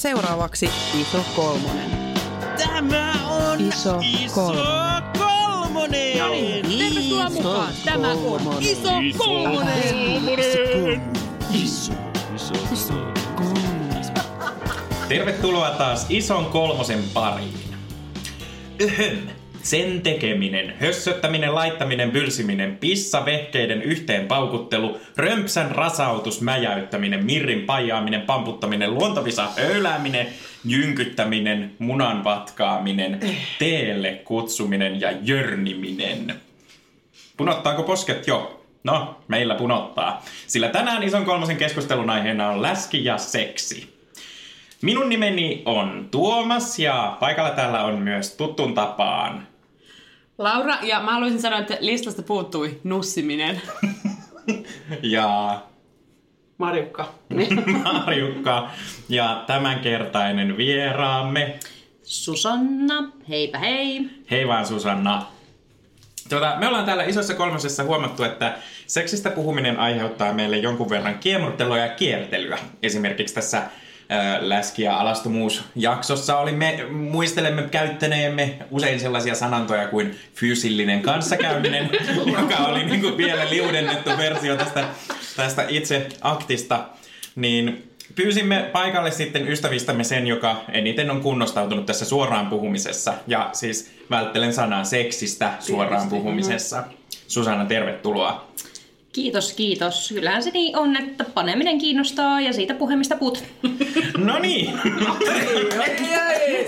seuraavaksi Iso Kolmonen. Tämä on Iso kolmonen. kolmonen. No niin, tervetuloa mukaan. Tämä on Iso Kolmonen. Tervetuloa taas ison kolmosen pariin. Öhön. Sen tekeminen, hössöttäminen, laittaminen, bylsiminen, pissavehkeiden yhteen paukuttelu, römpsän rasautus, mäjäyttäminen, mirrin pajaaminen, pamputtaminen, luontavisa höylääminen, jynkyttäminen, munan vatkaaminen, teelle kutsuminen ja jörniminen. Punottaako posket jo? No, meillä punottaa. Sillä tänään ison kolmosen keskustelun aiheena on läski ja seksi. Minun nimeni on Tuomas ja paikalla täällä on myös tuttuun tapaan Laura, ja mä haluaisin sanoa, että listasta puuttui nussiminen. ja Marjukka. Marjukka ja tämänkertainen vieraamme. Susanna, heipä hei. Hei vaan Susanna. Tuota, me ollaan täällä isossa kolmosessa huomattu, että seksistä puhuminen aiheuttaa meille jonkun verran kiemurtelua ja kiertelyä. Esimerkiksi tässä läski- ja alastomuusjaksossa olimme, muistelemme käyttäneemme usein sellaisia sanantoja kuin fyysillinen kanssakäyminen, joka oli niin kuin vielä liudennettu versio tästä, tästä itse aktista. Niin pyysimme paikalle sitten ystävistämme sen, joka eniten on kunnostautunut tässä suoraan puhumisessa. Ja siis välttelen sanaa seksistä suoraan puhumisessa. Susanna, tervetuloa. Kiitos, kiitos. Kyllähän se niin on, että paneminen kiinnostaa ja siitä puhemista put. No niin.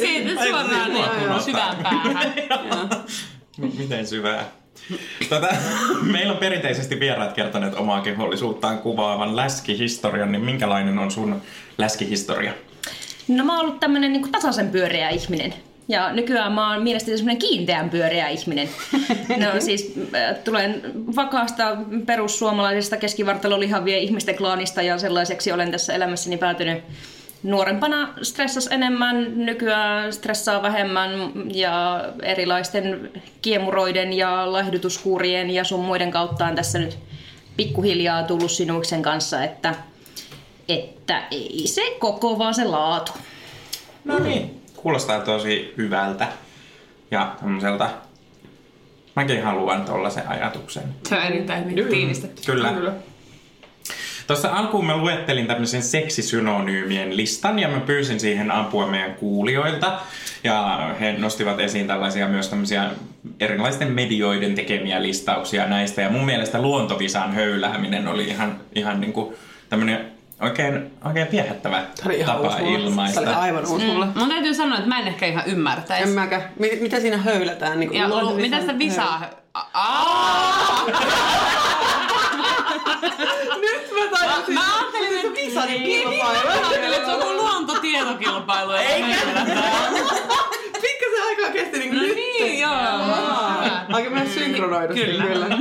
Siitä suoraan niin, niin, syvään päähän. M- Miten syvää? Tota, meillä on perinteisesti vieraat kertoneet omaa kehollisuuttaan kuvaavan läskihistorian, niin minkälainen on sun läskihistoria? No mä oon ollut tämmönen niin tasaisen pyöreä ihminen. Ja nykyään mä oon mielestäni semmoinen kiinteän pyöreä ihminen. No siis äh, tulen vakaasta perussuomalaisesta keskivartalolihavien ihmisten klaanista ja sellaiseksi olen tässä elämässäni päätynyt nuorempana stressas enemmän, nykyään stressaa vähemmän ja erilaisten kiemuroiden ja laihdutuskuurien ja sun muiden kautta on tässä nyt pikkuhiljaa tullut sinuksen kanssa, että, että ei se koko vaan se laatu. No niin. Kuulostaa tosi hyvältä ja semmoiselta... Mäkin haluan tollasen ajatuksen. Se on erittäin hyvin tiivistetty. Kyllä. Kyllä. Tuossa alkuun mä luettelin tämmöisen seksisynonyymien listan ja mä pyysin siihen apua meidän kuulijoilta. Ja he nostivat esiin tällaisia myös tämmöisiä erilaisten medioiden tekemiä listauksia näistä. Ja mun mielestä luontovisan höylääminen oli ihan, ihan niinku tämmönen oikein, oikein viehättävä Tämä oli ihan tapa uusi ilmaista. Tämä oli aivan uusi mulle. Mun täytyy sanoa, että mä en ehkä ihan En ymmärtäisi. mäkään. Mi- mitä siinä höylätään? Niin Ja lu- mitä sitä visaa? Aa! Nyt mä Mä, tajusin. mä ajattelin, että Visan Niin, kilpailu. Mä ajattelin, että se on luontotietokilpailu. Eikä. Pikkasen aikaa kesti niin kuin No niin, joo. Aika myös synkronoidusti Kyllä.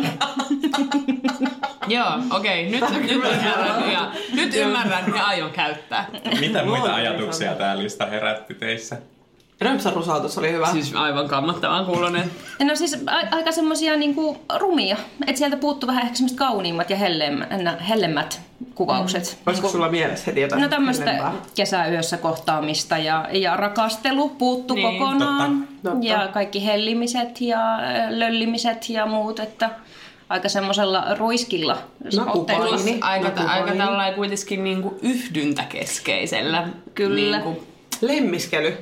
Joo, okei. Nyt, nyt ymmärrän. Ja, nyt ymmärrän ja aion käyttää. Mitä muita ajatuksia tää lista herätti teissä? Römpsän rusautus oli hyvä. Siis aivan kammottavan kuulonen. No siis a- aika semmosia niinku rumia, että sieltä puuttuu vähän ehkä semmoiset kauniimmat ja hellemmät, hellemmät kuvaukset. Olisiko sulla mielessä heti jotain No tämmöistä kesäyössä kohtaamista ja, ja rakastelu puuttu Niin, kokonaan. totta, totta. Ja kaikki hellimiset ja löllimiset ja muut, että aika semmoisella ruiskilla Nakupaini. otteella. Niin, Aika, nakupaini. aika tällainen kuitenkin niinku yhdyntäkeskeisellä. Kyllä. Niinku, Lemmiskely.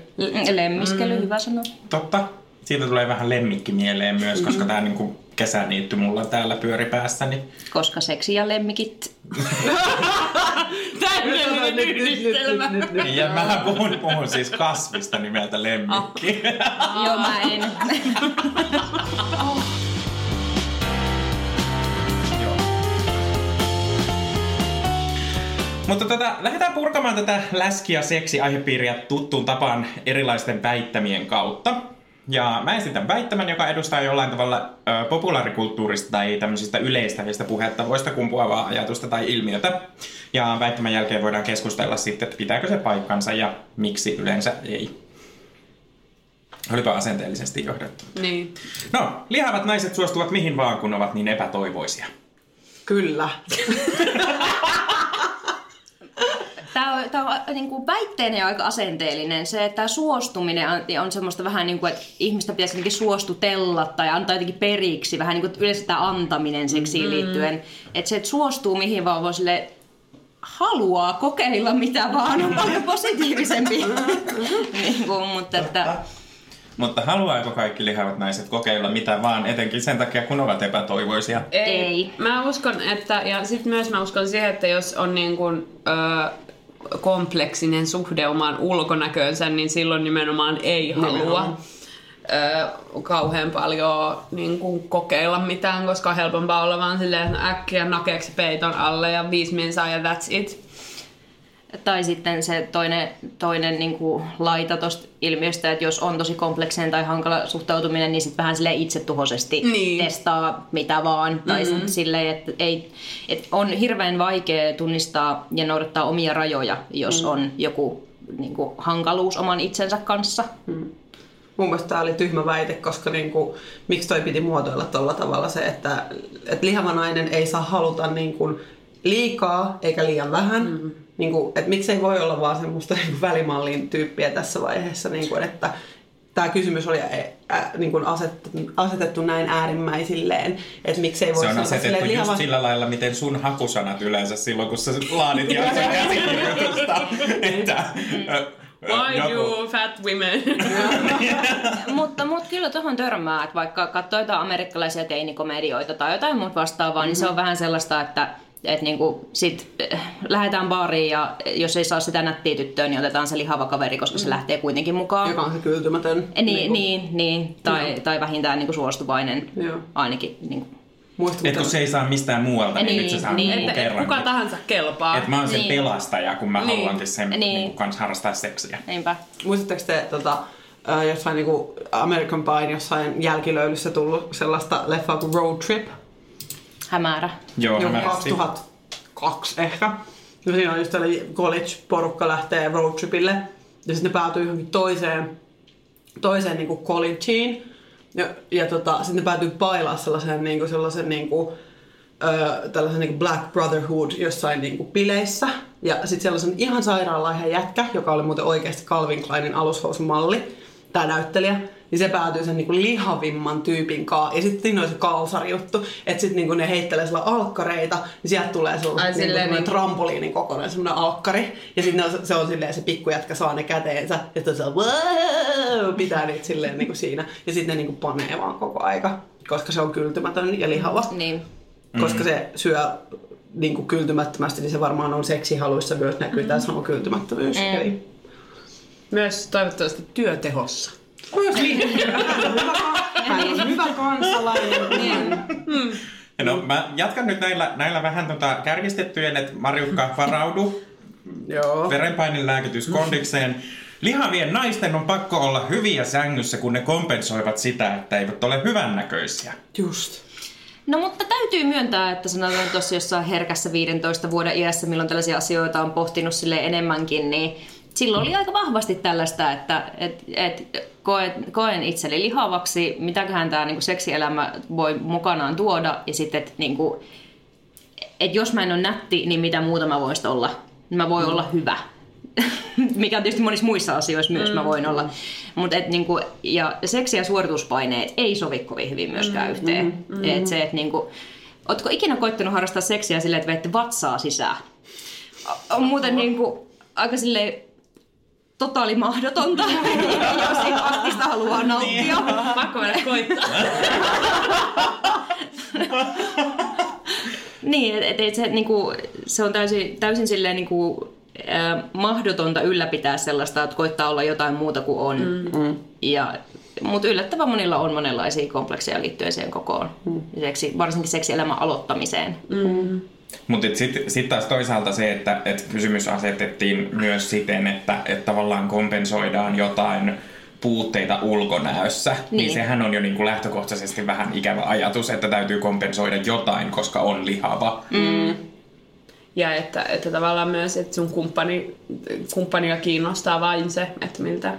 Lemmiskely, mm. hyvä sanoa. Totta. Siitä tulee vähän lemmikki mieleen myös, koska tää niinku kesäniitty mulla täällä pyöri päässäni. Koska seksi ja lemmikit. täydellinen yhdistelmä. nyt, nyt. Ja mä puhun, puhun siis kasvista nimeltä lemmikki. Joo, mä en. Mutta tätä, lähdetään purkamaan tätä läski- ja seksi-aihepiiriä tuttuun tapaan erilaisten väittämien kautta. Ja mä esitän väittämän, joka edustaa jollain tavalla ö, populaarikulttuurista tai tämmöisistä yleistävistä puhettavoista kumpuavaa ajatusta tai ilmiötä. Ja väittämän jälkeen voidaan keskustella sitten, että pitääkö se paikkansa ja miksi yleensä ei. Olipa asenteellisesti johdettu. Niin. No, lihavat naiset suostuvat mihin vaan, kun ovat niin epätoivoisia. Kyllä. Tämä on, tää on niin kuin väitteenä aika asenteellinen. Se, että tämä suostuminen on, on semmoista vähän niin kuin, että ihmistä pitäisi jotenkin suostutella tai antaa jotenkin periksi. Vähän niin kuin yleensä tämä antaminen seksiin mm-hmm. liittyen. Että se, että suostuu mihin vaan voi sille haluaa kokeilla mitä vaan on paljon positiivisempi. niin kuin, mutta että, Mutta haluaako kaikki lihavat naiset kokeilla mitä vaan, etenkin sen takia, kun ovat epätoivoisia? Ei. Mä uskon, että, ja sitten myös mä uskon siihen, että jos on niin kuin, ö, kompleksinen suhde omaan ulkonäköönsä, niin silloin nimenomaan ei halua ö, kauhean paljon niin kuin, kokeilla mitään, koska on helpompaa olla vaan silleen, että no äkkiä nakeeksi peiton alle ja viisi minsaa ja that's it. Tai sitten se toinen, toinen niin kuin laita tuosta ilmiöstä, että jos on tosi kompleksinen tai hankala suhtautuminen, niin sitten vähän sille itsetuhoisesti Niin. testaa mitä vaan. Tai mm-hmm. silleen, että ei, et on hirveän vaikea tunnistaa ja noudattaa omia rajoja, jos mm. on joku niin kuin, hankaluus oman itsensä kanssa. Mun mielestä tämä oli tyhmä väite, koska niinku, miksi toi piti muotoilla tuolla tavalla se, että, että lihava nainen ei saa haluta niinku liikaa eikä liian vähän. Mm. Niinku, että miksei voi olla vaan semmoista niinku välimallin tyyppiä tässä vaiheessa, niinku, että tämä kysymys oli ä, ä, niinku asetettu, asetettu näin äärimmäisilleen, että miksei voi Se on sanoa asetettu silleen, että just sillä lailla, miten sun hakusanat yleensä silloin, kun sä laadit jakson käsikirjoitusta. että, ö, ö, Why joku- you fat women? mutta, mutta kyllä tuohon törmää, että vaikka katsoo jotain amerikkalaisia teinikomedioita tai jotain muuta vastaavaa, mm-hmm. niin se on vähän sellaista, että että niinku sit äh, lähdetään baariin ja jos ei saa sitä nättiä tyttöä, niin otetaan se lihava kaveri, koska se lähtee kuitenkin mukaan. joka on se kyltymätön. Niin, niin, niin, niin. Tai, Joo. tai vähintään niinku suostuvainen Joo. ainakin. Niinku. Et kun se ei saa mistään muualta, niin, Niin, nyt se saa niin. niin, että kerran. kuka tahansa kelpaa. Että mä oon sen Niin. pelastaja, kun mä Niin. haluankin sen Niin. niin. kans harrastaa seksiä. Niinpä. Muistatteko te tota, jossain niinku American Pie jossain jälkilöylyssä tullut sellaista leffaa kuin Road Trip? Hämärä. Joo, hämärästi. 2002 ehkä. Ja siinä on just tällainen college-porukka lähtee road tripille. Ja sitten ne päätyy johonkin toiseen, toiseen niinku collegeen. Ja, ja tota, sitten ne päätyy pailaa sellaisen, niinku, sellaisen niinku, ö, tällaisen niinku Black Brotherhood jossain niinku bileissä. Ja sitten sellaisen ihan sairaanlaihan jätkä, joka oli muuten oikeasti Calvin Kleinin alushousumalli, tämä näyttelijä, niin se päätyy sen niinku lihavimman tyypin kaa. Ja sitten siinä on se kalsarijuttu, että sitten niinku ne heittelee sillä alkkareita, niin sieltä tulee Ai, sellainen niinku, semmoinen niinku- trampoliinin kokoinen semmoinen alkkari. Ja sitten se on silleen, se pikkujätkä saa ne käteensä, ja sitten se on wow, pitää niitä silleen niinku siinä. Ja sitten ne niinku panee vaan koko aika, koska se on kyltymätön ja lihava. Niin. Koska se syö niin kuin kyltymättömästi, niin se varmaan on seksihaluissa myös näkyy tämä sama kyltymättömyys. Mm. Eli Myös toivottavasti työtehossa. niin. Hän on hyvä kansalainen. Niin. Ja No, mä jatkan nyt näillä, näillä vähän tota kärkistettyjen, että Marjukka varaudu Joo. verenpainin lääkityskondikseen. Lihavien naisten on pakko olla hyviä sängyssä, kun ne kompensoivat sitä, että eivät ole hyvännäköisiä. Just. No mutta täytyy myöntää, että sanotaan tuossa jossain herkässä 15 vuoden iässä, milloin tällaisia asioita on pohtinut sille enemmänkin, niin silloin oli aika vahvasti tällaista, että et, et, koen, koen itseni lihavaksi, mitäköhän tämä niinku seksielämä voi mukanaan tuoda, ja sitten, että niinku, et jos mä en ole nätti, niin mitä muuta mä voisin olla? Mä voin olla hyvä. Mikä on tietysti monissa muissa asioissa myös mä voin olla. Mut et niinku, ja seksi ja suorituspaineet ei sovi kovin hyvin myöskään yhteen. Et se, et niinku, Ootko ikinä koittanut harrastaa seksiä silleen, että veette vatsaa sisään? On muuten niinku aika silleen totaali mahdotonta, jos ei aktista haluaa nauttia. Pakko mennä koittaa. Niin, että et se, niinku, se on täysin, täysin silleen niinku, äh, mahdotonta ylläpitää sellaista, että koittaa olla jotain muuta kuin on. Mm. Ja, mutta yllättävän monilla on monenlaisia komplekseja liittyen siihen kokoon, mm. seksi, varsinkin seksielämän aloittamiseen. Mm. Mutta sitten sit taas toisaalta se, että et kysymys asetettiin myös siten, että et tavallaan kompensoidaan jotain puutteita ulkonäössä, niin, niin Niin. sehän on jo niinku lähtökohtaisesti vähän ikävä ajatus, että täytyy kompensoida jotain, koska on lihava. Mm. Ja että, että tavallaan myös, että sun kumppani, kumppania kiinnostaa vain se, että miltä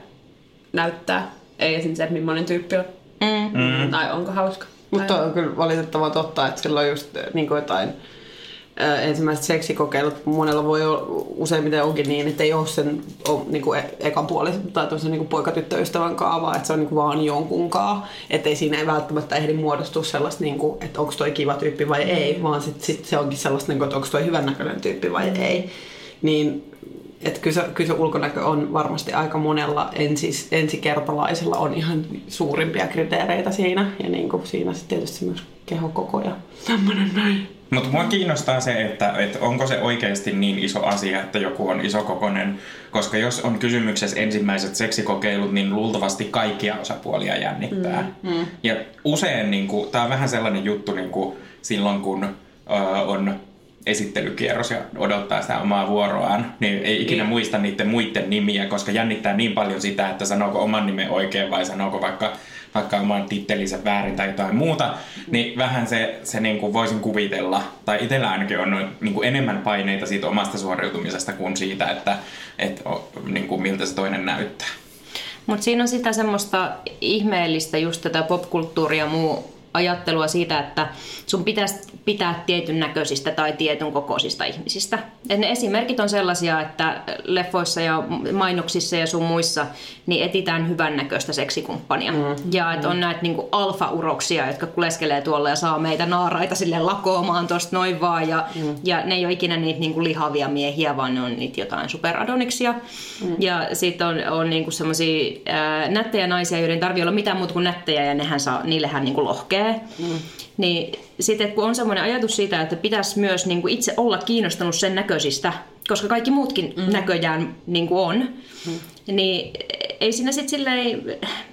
näyttää. Ei esim. se, että millainen tyyppi on. Mm. Tai onko hauska. Mutta on kyllä valitettavan totta, että sillä on just niin kuin jotain ensimmäiset seksikokeilut monella voi olla, useimmiten onkin niin, että ei ole sen o, niin kuin e- ekan puoli tai tuossa niin poikatyttöystävän kaavaa, että se on niin kuin vaan jonkun kaa. Että ei siinä ei välttämättä ehdi muodostua sellaista, niin kuin, että onko toi kiva tyyppi vai ei, vaan sit, sit se onkin sellaista, niin kuin, että onko toi hyvännäköinen tyyppi vai ei. Niin että kyllä se, kyllä se ulkonäkö on varmasti aika monella ensis, ensikertalaisella on ihan suurimpia kriteereitä siinä. Ja niin kuin siinä sitten tietysti myös kehokoko ja tämmöinen näin. Mutta mua kiinnostaa se, että, että onko se oikeasti niin iso asia, että joku on isokokonen. Koska jos on kysymyksessä ensimmäiset seksikokeilut, niin luultavasti kaikkia osapuolia jännittää. Mm, mm. Ja usein niin tämä on vähän sellainen juttu niin kuin silloin, kun ö, on esittelykierros ja odottaa sitä omaa vuoroaan, niin ei ikinä Niin. muista niiden muiden nimiä, koska jännittää niin paljon sitä, että sanooko oman nimen oikein vai sanooko vaikka, vaikka oman tittelinsä väärin tai jotain muuta, niin vähän se, se niin kuin voisin kuvitella, tai itsellä ainakin on niin kuin enemmän paineita siitä omasta suoriutumisesta kuin siitä, että, että niin kuin miltä se toinen näyttää. Mutta siinä on sitä semmoista ihmeellistä just tätä popkulttuuria ja muu ajattelua siitä, että sun pitäisi pitää tietyn näköisistä tai tietyn kokoisista ihmisistä. Et ne esimerkit on sellaisia, että leffoissa ja mainoksissa ja sun muissa niin etitään hyvän näköistä seksikumppania. Mm. Ja että on näitä niinku alfa-uroksia, jotka kuleskelee tuolla ja saa meitä naaraita sille lakoamaan tosta noin vaan. Ja, mm. ja ne ei ole ikinä niitä niinku lihavia miehiä, vaan ne on niitä jotain superadoniksia. Mm. Ja sitten on, on niinku semmoisia nättejä naisia, joiden ei tarvitse olla mitään muuta kuin nättejä ja nehän saa, niillehän niinku lohkee. Mm. Niin sitten kun on semmoinen ajatus siitä, että pitäisi myös niinku itse olla kiinnostunut sen näköisistä, koska kaikki muutkin mm. näköjään niinku on, mm. niin ei siinä sit silleen,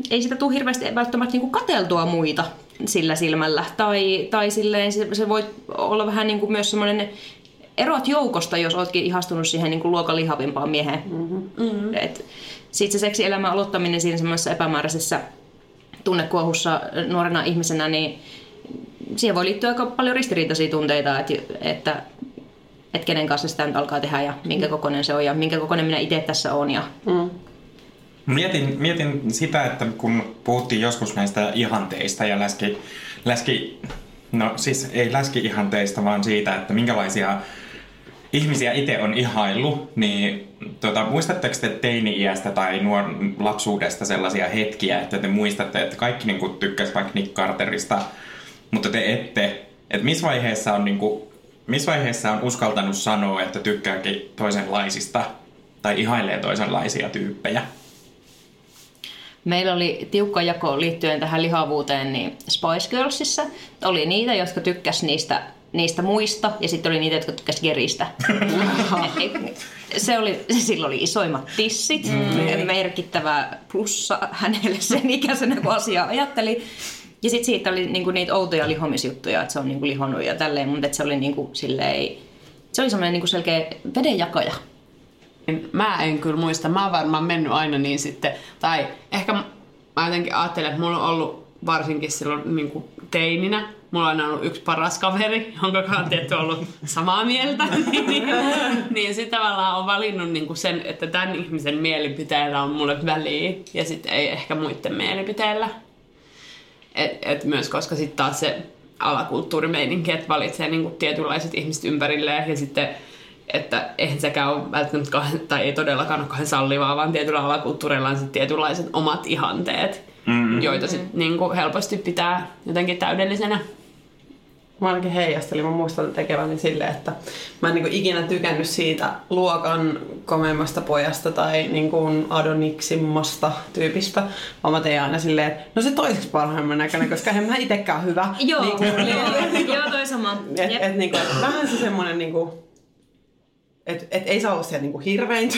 ei sitä tule hirveästi välttämättä niinku kateltua muita sillä silmällä. Tai, tai silleen se, se voi olla vähän niinku myös semmoinen erot joukosta, jos ootkin ihastunut siihen niin kuin luokan lihavimpaan mieheen. Mm-hmm. Et sit se seksielämän aloittaminen siinä semmoisessa epämääräisessä tunnekuohussa nuorena ihmisenä, niin siihen voi liittyä aika paljon ristiriitaisia tunteita, että, että, että kenen kanssa sitä nyt alkaa tehdä ja minkä kokoinen se on ja minkä kokoinen minä itse tässä on. Ja... Mm. Mietin, mietin sitä, että kun puhuttiin joskus näistä ihanteista ja läski, läski no siis ei läski-ihanteista, vaan siitä, että minkälaisia ihmisiä itse on ihaillut, niin tota, muistatteko te teini-iästä tai nuor lapsuudesta sellaisia hetkiä, että te muistatte, että kaikki niin tykkäsivät vaikka Nick Carterista, mutta te ette. Että missä vaiheessa on niin kuin, missä vaiheessa on uskaltanut sanoa, että tykkääkin toisenlaisista tai ihailee toisenlaisia tyyppejä? Meillä oli tiukka jako liittyen tähän lihavuuteen, niin Spice Girlsissa oli niitä, jotka tykkäs niistä, niistä muista, ja sitten oli niitä, jotka tykkäs Geristä. se oli, silloin oli isoimmat tissit, mm. merkittävä plussa hänelle sen ikäisenä, kun asiaa ajatteli. Ja sitten siitä oli niinku niitä outoja lihomisjuttuja, että se on niinku lihonnut ja tälleen, mutta se oli niinku silleen, se oli semmoinen niinku selkeä vedenjakaja. Mä en kyllä muista. Mä oon varmaan mennyt aina niin sitten. Tai ehkä mä jotenkin ajattelen, että mulla on ollut varsinkin silloin niin kuin teininä. Mulla on ollut yksi paras kaveri, jonka kanssa on ollut samaa mieltä. niin, niin sitten tavallaan on valinnut niin kuin sen, että tämän ihmisen mielipiteellä on mulle väliä. Ja sitten ei ehkä muiden mielipiteellä. Et, et myös koska sitten taas se alakulttuurimeininki, että valitsee niinku tietynlaiset ihmiset ympärilleen ja sitten että eihän sekään ole välttämättä tai ei todellakaan ole sallivaa, vaan tietyllä alakulttuureilla on sitten tietynlaiset omat ihanteet, mm-hmm. joita sitten niinku helposti pitää jotenkin täydellisenä. Mä ainakin heijastelin, mä muistan tekeväni silleen, että mä en niin ikinä tykännyt siitä luokan komeimmasta pojasta tai niin kuin adoniksimmasta tyypistä, vaan mä tein aina silleen, että no se toiseksi parhaimman näköinen, koska en mä itekään hyvä. Joo, Niin kuin, joo, joo, toi sama. et, et, niin kuin, et vähän se semmonen niin kuin, et, et ei saa olla siellä niinku hirvein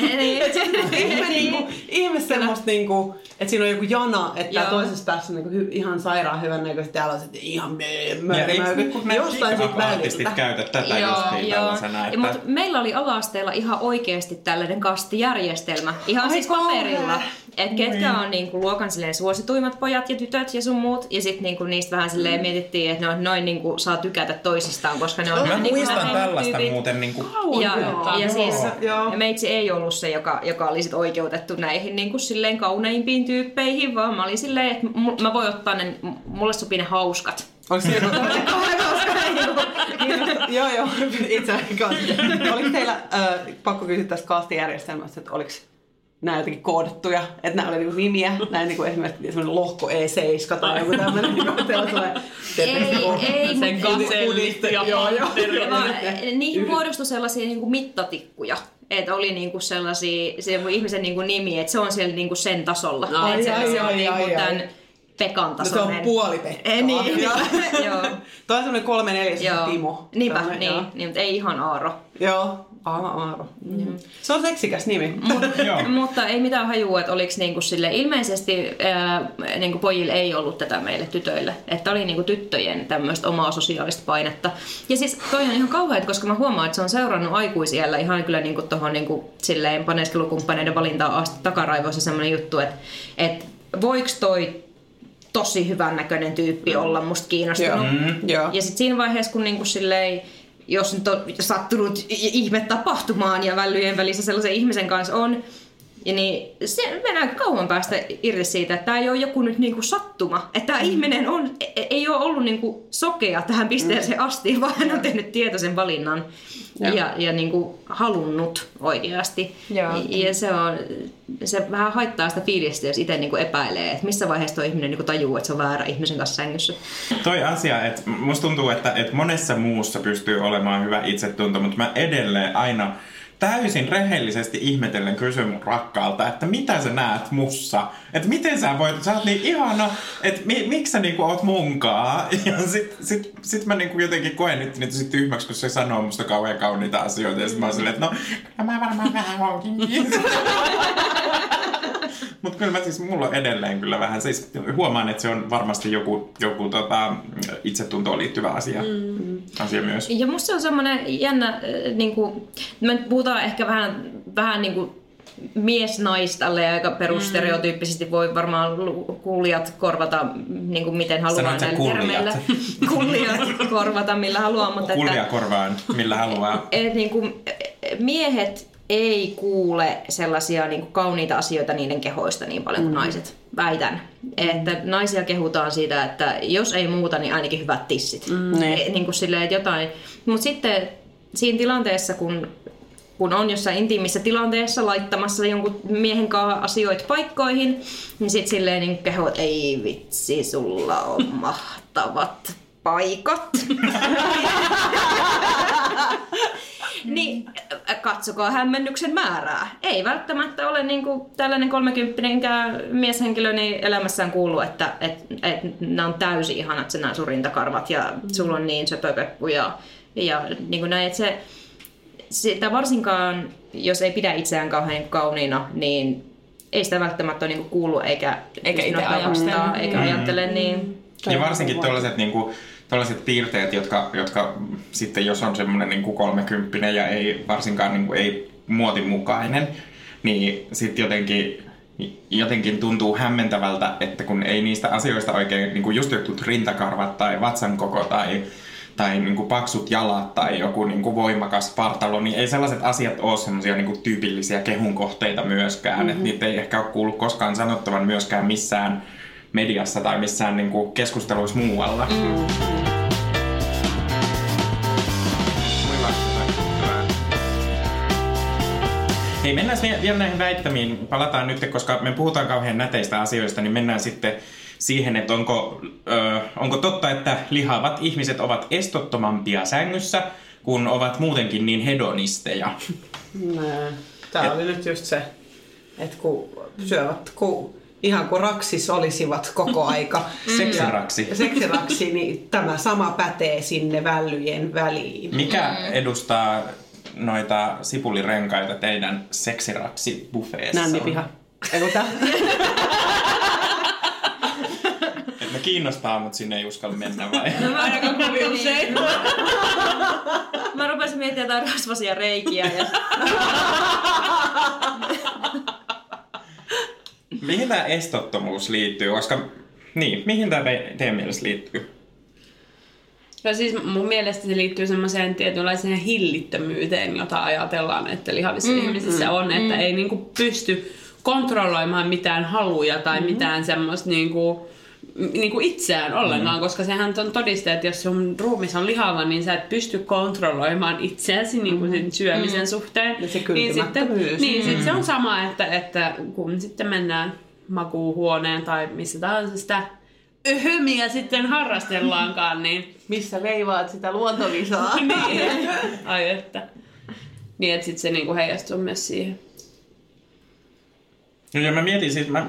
Niin. Et ihme, niinku, ihme semmoista niinku, että siinä on joku jana, että toisessa päässä on niinku hy, ihan sairaan hyvän näköistä, täällä on sitten ihan mö- Ja eikö mö- niinku jostain siitä artistit väliltä. käytä tätä Joo, just joo. tällaisena, Ja, että... mut meillä oli ala-asteella ihan oikeasti tällainen kastijärjestelmä. Ihan Ai siis paperilla. Että ketkä on niinku luokan silleen suosituimmat pojat ja tytöt ja sun muut. Ja sitten niinku niistä vähän silleen mietittiin, että no, noin niinku saa tykätä toisistaan, koska ne on Mä niinku muistan tällaista tyypit. muuten niinku... Ja, ja Joo. siis ja meitsi ei ollut se, joka, joka oli sit oikeutettu näihin niin kuin silleen kauneimpiin tyyppeihin, vaan mä olin silleen, että mä voin ottaa ne, mulle sopii ne hauskat. Onko se joku kiinnostaa. joo, joo, itse kanssa. Oliko teillä, äh, pakko kysyä tästä kastijärjestelmästä, että oliko nämä jotenkin koodattuja, että nämä oli niinku nimiä, näin niinku esimerkiksi semmoinen lohko E7 tai joku tämmöinen, niin kuin teillä tulee Ei, ei, Sen gasellit ja Joo, vaan niihin muodostui sellaisia niin kuin mittatikkuja. Että oli niinku sellaisia, se ihmisen niinku nimi, että se on siellä niinku sen tasolla. Ai, että se, ai, se on ai, niinku ai, ai. tämän Pekan No se tasoinen. on puoli Pekkaa. Ei, niin, Joo. joo. Toi on semmoinen kolme neljäs joo. Timo. Niinpä, niin, niin, mutta ei ihan Aaro. Joo, Aaro, Aaro. Mm. Se on seksikäs nimi. Joo. Mutta ei mitään hajua, että oliko niinku sille, ilmeisesti ää, niinku pojille ei ollut tätä meille tytöille. Että oli niinku tyttöjen tämmöistä omaa sosiaalista painetta. Ja siis toi on ihan kauheat, koska mä huomaan, että se on seurannut aikuisiellä ihan kyllä niinku tohon niinku silleen paneskelukumppaneiden valintaan asti takaraivoissa semmoinen juttu, että et voiko toi tosi hyvän näköinen tyyppi olla musta kiinnostunut. Mm, joo. Ja sitten siinä vaiheessa, kun niinku silleen, jos nyt on sattunut ihme tapahtumaan ja vällyjen välissä sellaisen ihmisen kanssa on, ja niin se mennään kauan päästä irti siitä, että tämä ei ole joku nyt niinku sattuma. Että tämä mm. ihminen on, e- ei ole ollut niinku sokea tähän pisteeseen asti, vaan hän on tehnyt tietoisen valinnan Joo. ja, ja niinku halunnut oikeasti. Joo. Ja se, on, se vähän haittaa sitä fiilistä, jos itse niinku epäilee, että missä vaiheessa tuo ihminen niinku tajuu, että se on väärä ihmisen kanssa sängyssä. Toi asia, että musta tuntuu, että, että monessa muussa pystyy olemaan hyvä itsetunto, mutta mä edelleen aina täysin rehellisesti ihmetellen kysyn mun rakkaalta, että mitä sä näet mussa? Että miten sä voit, sä oot niin ihana, että mi, miksi sä niinku oot munkaa? Ja sit, sit, sit mä niinku jotenkin koen nyt niin tosi tyhmäksi, kun se sanoo musta kauhean kauniita asioita. Ja sit mä oon silleen, että no, kyllä mä varmaan vähän onkin. Mutta kyllä mä siis, mulla on edelleen kyllä vähän, siis huomaan, että se on varmasti joku, joku tota, itsetuntoon liittyvä asia, mm. asia myös. Ja musta se on semmoinen jännä, äh, niin kuin, me puhutaan ehkä vähän, vähän niin kuin mies naistalle ja aika perustereotyyppisesti voi varmaan kuulijat korvata niin kuin miten haluaa Sanoit näillä termeillä. Kuulijat korvata millä haluaa, mutta Kulja että, korvaan, millä haluaa. et, niin kuin, miehet ei kuule sellaisia niin kuin kauniita asioita niiden kehoista niin paljon kuin naiset. Väitän. Että naisia kehutaan siitä, että jos ei muuta, niin ainakin hyvät tissit. Mm. Niin. Niin kuin silleen, että jotain. Mutta sitten siinä tilanteessa, kun, kun on jossain intiimissä tilanteessa laittamassa jonkun miehen kanssa asioita paikkoihin, niin sitten silleen niin keho, että ei vitsi, sulla on mahtavat paikat. Niin äh, katsokaa hämmennyksen määrää. Ei välttämättä ole niin kuin tällainen kolmekymppinenkään mieshenkilö niin elämässään kuuluu, että et, et, nämä on täysin ihanat se nämä sun rintakarvat ja sulla on niin söpöpeppu ja, ja niin kuin näin, että se, sitä varsinkaan, jos ei pidä itseään kauhean kauniina, niin ei sitä välttämättä ole niin kuin kuulu eikä, Eikä itse ajattele. eikä ajattele, niin Ja varsinkin tällaiset niinku, tällaiset piirteet, jotka, jotka sitten jos on semmoinen niinku kolmekymppinen ja ei varsinkaan niinku, ei muotimukainen, niin sitten jotenkin jotenkin tuntuu hämmentävältä, että kun ei niistä asioista oikein, niin kuin just jotkut rintakarvat tai vatsan koko tai, tai niin kuin paksut jalat tai joku niin kuin voimakas partalo, niin ei sellaiset asiat ole semmoisia niin kuin tyypillisiä kehun kohteita myöskään. Mm-hmm. Että niitä ei ehkä ole kuullut koskaan sanottavan myöskään missään mediassa tai missään niin kuin keskusteluissa muualla. Mm. Hei, mennään vie- vielä näihin väittämiin. Palataan nyt, koska me puhutaan kauhean näteistä asioista, niin mennään sitten siihen, että onko, ö, onko totta, että lihaavat ihmiset ovat estottomampia sängyssä, kun ovat muutenkin niin hedonisteja. Nää. Tää oli nyt just se, että kun syövät, kun ihan kuin raksis olisivat koko aika. Seksiraksi. Ja seksiraksi, niin tämä sama pätee sinne vällyjen väliin. Mikä edustaa noita sipulirenkaita teidän seksiraksi buffeessa? Nännipiha. Tää? Et me kiinnostaa, mutta sinne ei uskalla mennä vai? No mä ainakaan kovin usein. Mä rupesin miettimään jotain rasvasia reikiä ja Mihin tämä estottomuus liittyy? Koska, niin, mihin tämä teidän mielestä liittyy? No siis mun mielestä se liittyy semmoiseen tietynlaiseen hillittömyyteen, jota ajatellaan, että lihavissa mm, ihmisissä on, että ei niinku pysty kontrolloimaan mitään haluja tai mm. mitään semmoista niinku, niin kuin itseään ollenkaan, mm. koska sehän on todiste, että jos sun ruumis on lihava, niin sä et pysty kontrolloimaan itseäsi niin kuin sen syömisen mm. suhteen. Ja se niin sitten, niin, sit se on sama, että, että kun sitten mennään makuuhuoneen tai missä tahansa sitä öhömiä sitten harrastellaankaan, niin Missä veivaat sitä luontovisaa. niin. Ai että. Niin, että sit se niinku heijastuu myös siihen. No ja mä mietin siis, mä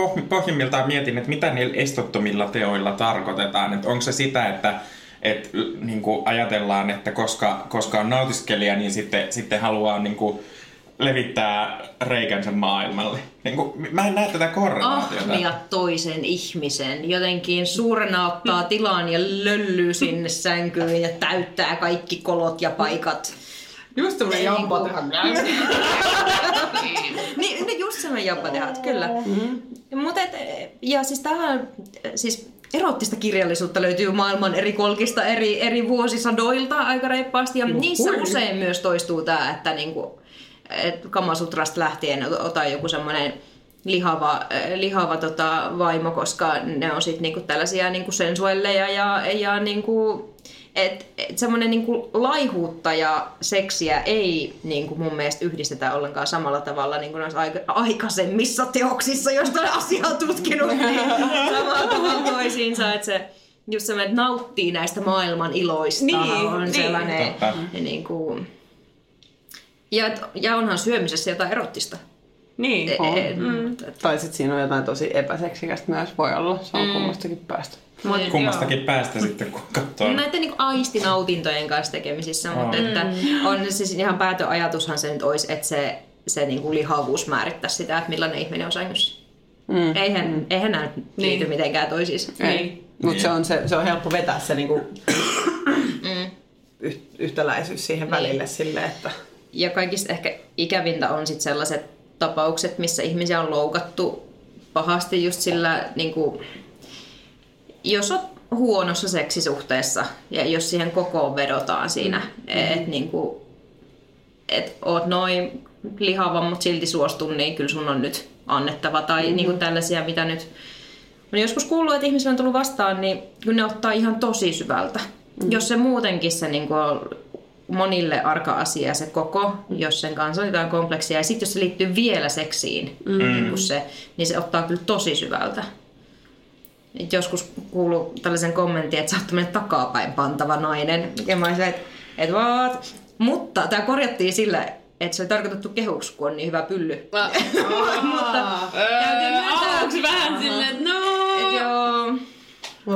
poh- pohjimmiltaan mietin, että mitä niillä estottomilla teoilla tarkoitetaan. Että onko se sitä, että et, niin kuin ajatellaan, että koska, koska on nautiskelija, niin sitten, sitten haluaa niin kuin, levittää reikänsä maailmalle. Niin kuin, mä en näe tätä korrelaatiota. ahmia toisen ihmisen. Jotenkin suurena ottaa tilan ja löllyy sinne sänkyyn ja täyttää kaikki kolot ja paikat. Just semmonen Ei jampa niinku- tehdä. Niin, no just semmoinen japatehat, kyllä. Mm-hmm. Mut et, ja siis tähän, siis erottista kirjallisuutta löytyy maailman eri kolkista eri, eri vuosisadoilta aika reippaasti. Ja niissä hui. usein myös toistuu tämä, että niinku, et Kamasutrasta lähtien ot- ota joku semmoinen lihava, äh, lihava tota, vaimo, koska ne on sitten niinku tällaisia niinku sensuelleja ja, ja niinku, et, et semmoinen niinku laihuutta ja seksiä ei niinku mun mielestä yhdistetä ollenkaan samalla tavalla niin kuin noissa aika, aikaisemmissa teoksissa, joista olen asiaa tutkinut, niin samalla tavalla toisiinsa, että se just semmoinen, että nauttii näistä maailman iloista Niin, on niin. sellainen, Totta. niin kuin, ja, et- ja onhan syömisessä jotain erottista. Niin, E- on. e- Mm. Tai sit siinä on jotain tosi epäseksikästä myös voi olla. Se on kummastakin päästä. Mut, Kummastakin päästä sitten, kun katsoo. Näiden niin aistinautintojen kanssa tekemisissä, mutta että on siis ihan päätöajatushan se nyt olisi, että se, se niin kuin lihavuus määrittäisi sitä, että millainen ihminen on sängyssä. Mm. Eihän, mm. eihän nämä liity mitenkään toisiinsa. Ei. Mutta se, on se, se on helppo vetää se niinku yh, yhtäläisyys siihen välille silleen, että Ja kaikista ehkä ikävintä on sitten sellaiset tapaukset, missä ihmisiä on loukattu pahasti just sillä, niin kuin, jos on huonossa seksisuhteessa ja jos siihen kokoon vedotaan siinä, mm-hmm. että niin kuin, et oot noin lihava, mutta silti suostun, niin kyllä sun on nyt annettava. Tai mm-hmm. niin kuin tällaisia, mitä nyt... Oon joskus kuullut, että ihmisillä on tullut vastaan, niin kun ne ottaa ihan tosi syvältä. Mm-hmm. Jos se muutenkin se niin kuin on monille arka asia se koko, jos sen kanssa on jotain kompleksia. Ja sitten jos se liittyy vielä seksiin, mm. niin, kuin se, niin se ottaa kyllä tosi syvältä. Et joskus kuuluu tällaisen kommentin, että sä oot tämmönen takapäin pantava nainen. Ja mä olisin, että et what? Mutta tämä korjattiin sillä, että se oli tarkoitettu kehuksi, kun on niin hyvä pylly. Mutta Aluksi vähän silleen, että no...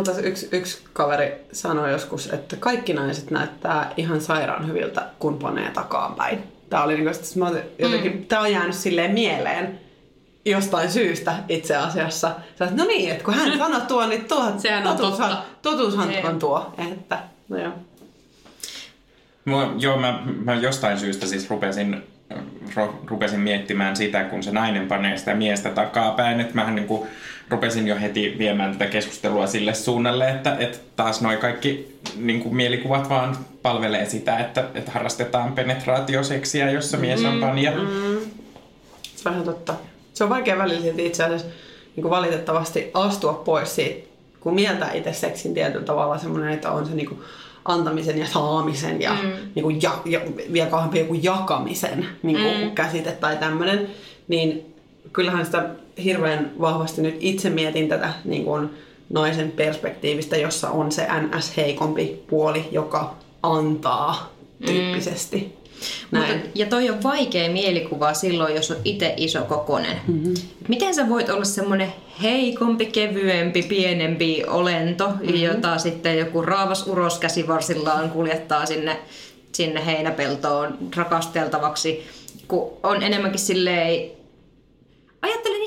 taas yksi, yksi kaveri sanoi joskus, että kaikki naiset näyttää ihan sairaan hyviltä, kun panee takaanpäin. Tää oli niinku, että mä otin jotenkin, mm. tää on jäänyt silleen mieleen jostain syystä itse asiassa. Sä no niin, että kun hän sanoi tuo, niin tuo, Sehän on totuushan, totta. totuushan Se- on tuo. Että, no joo. Mua, joo, mä, mä jostain syystä siis rupesin, rupesin miettimään sitä, kun se nainen panee sitä miestä takapäin, että mähän niin kuin rupesin jo heti viemään tätä keskustelua sille suunnalle, että, että taas noi kaikki niin kuin mielikuvat vaan palvelee sitä, että, että harrastetaan penetraatioseksiä, jossa mies on panija. Se on ihan totta. Se on vaikea välillä itse asiassa niin kuin valitettavasti astua pois siitä, kun mieltää itse seksin tietyllä tavalla semmoinen, että on se niin kuin antamisen ja saamisen ja, mm. niin kuin ja, ja vielä kauheampi joku jakamisen niin kuin mm. käsite tai tämmöinen, niin kyllähän sitä hirveän vahvasti nyt itse mietin tätä niin kuin naisen perspektiivistä, jossa on se NS heikompi puoli, joka antaa tyyppisesti. Näin. Mutta, ja toi on vaikea mielikuva silloin, jos on itse iso kokonen. Mm-hmm. Miten sä voit olla semmoinen heikompi, kevyempi, pienempi olento, mm-hmm. jota sitten joku raavas uros käsivarsillaan kuljettaa sinne, sinne heinäpeltoon rakasteltavaksi, kun on enemmänkin silleen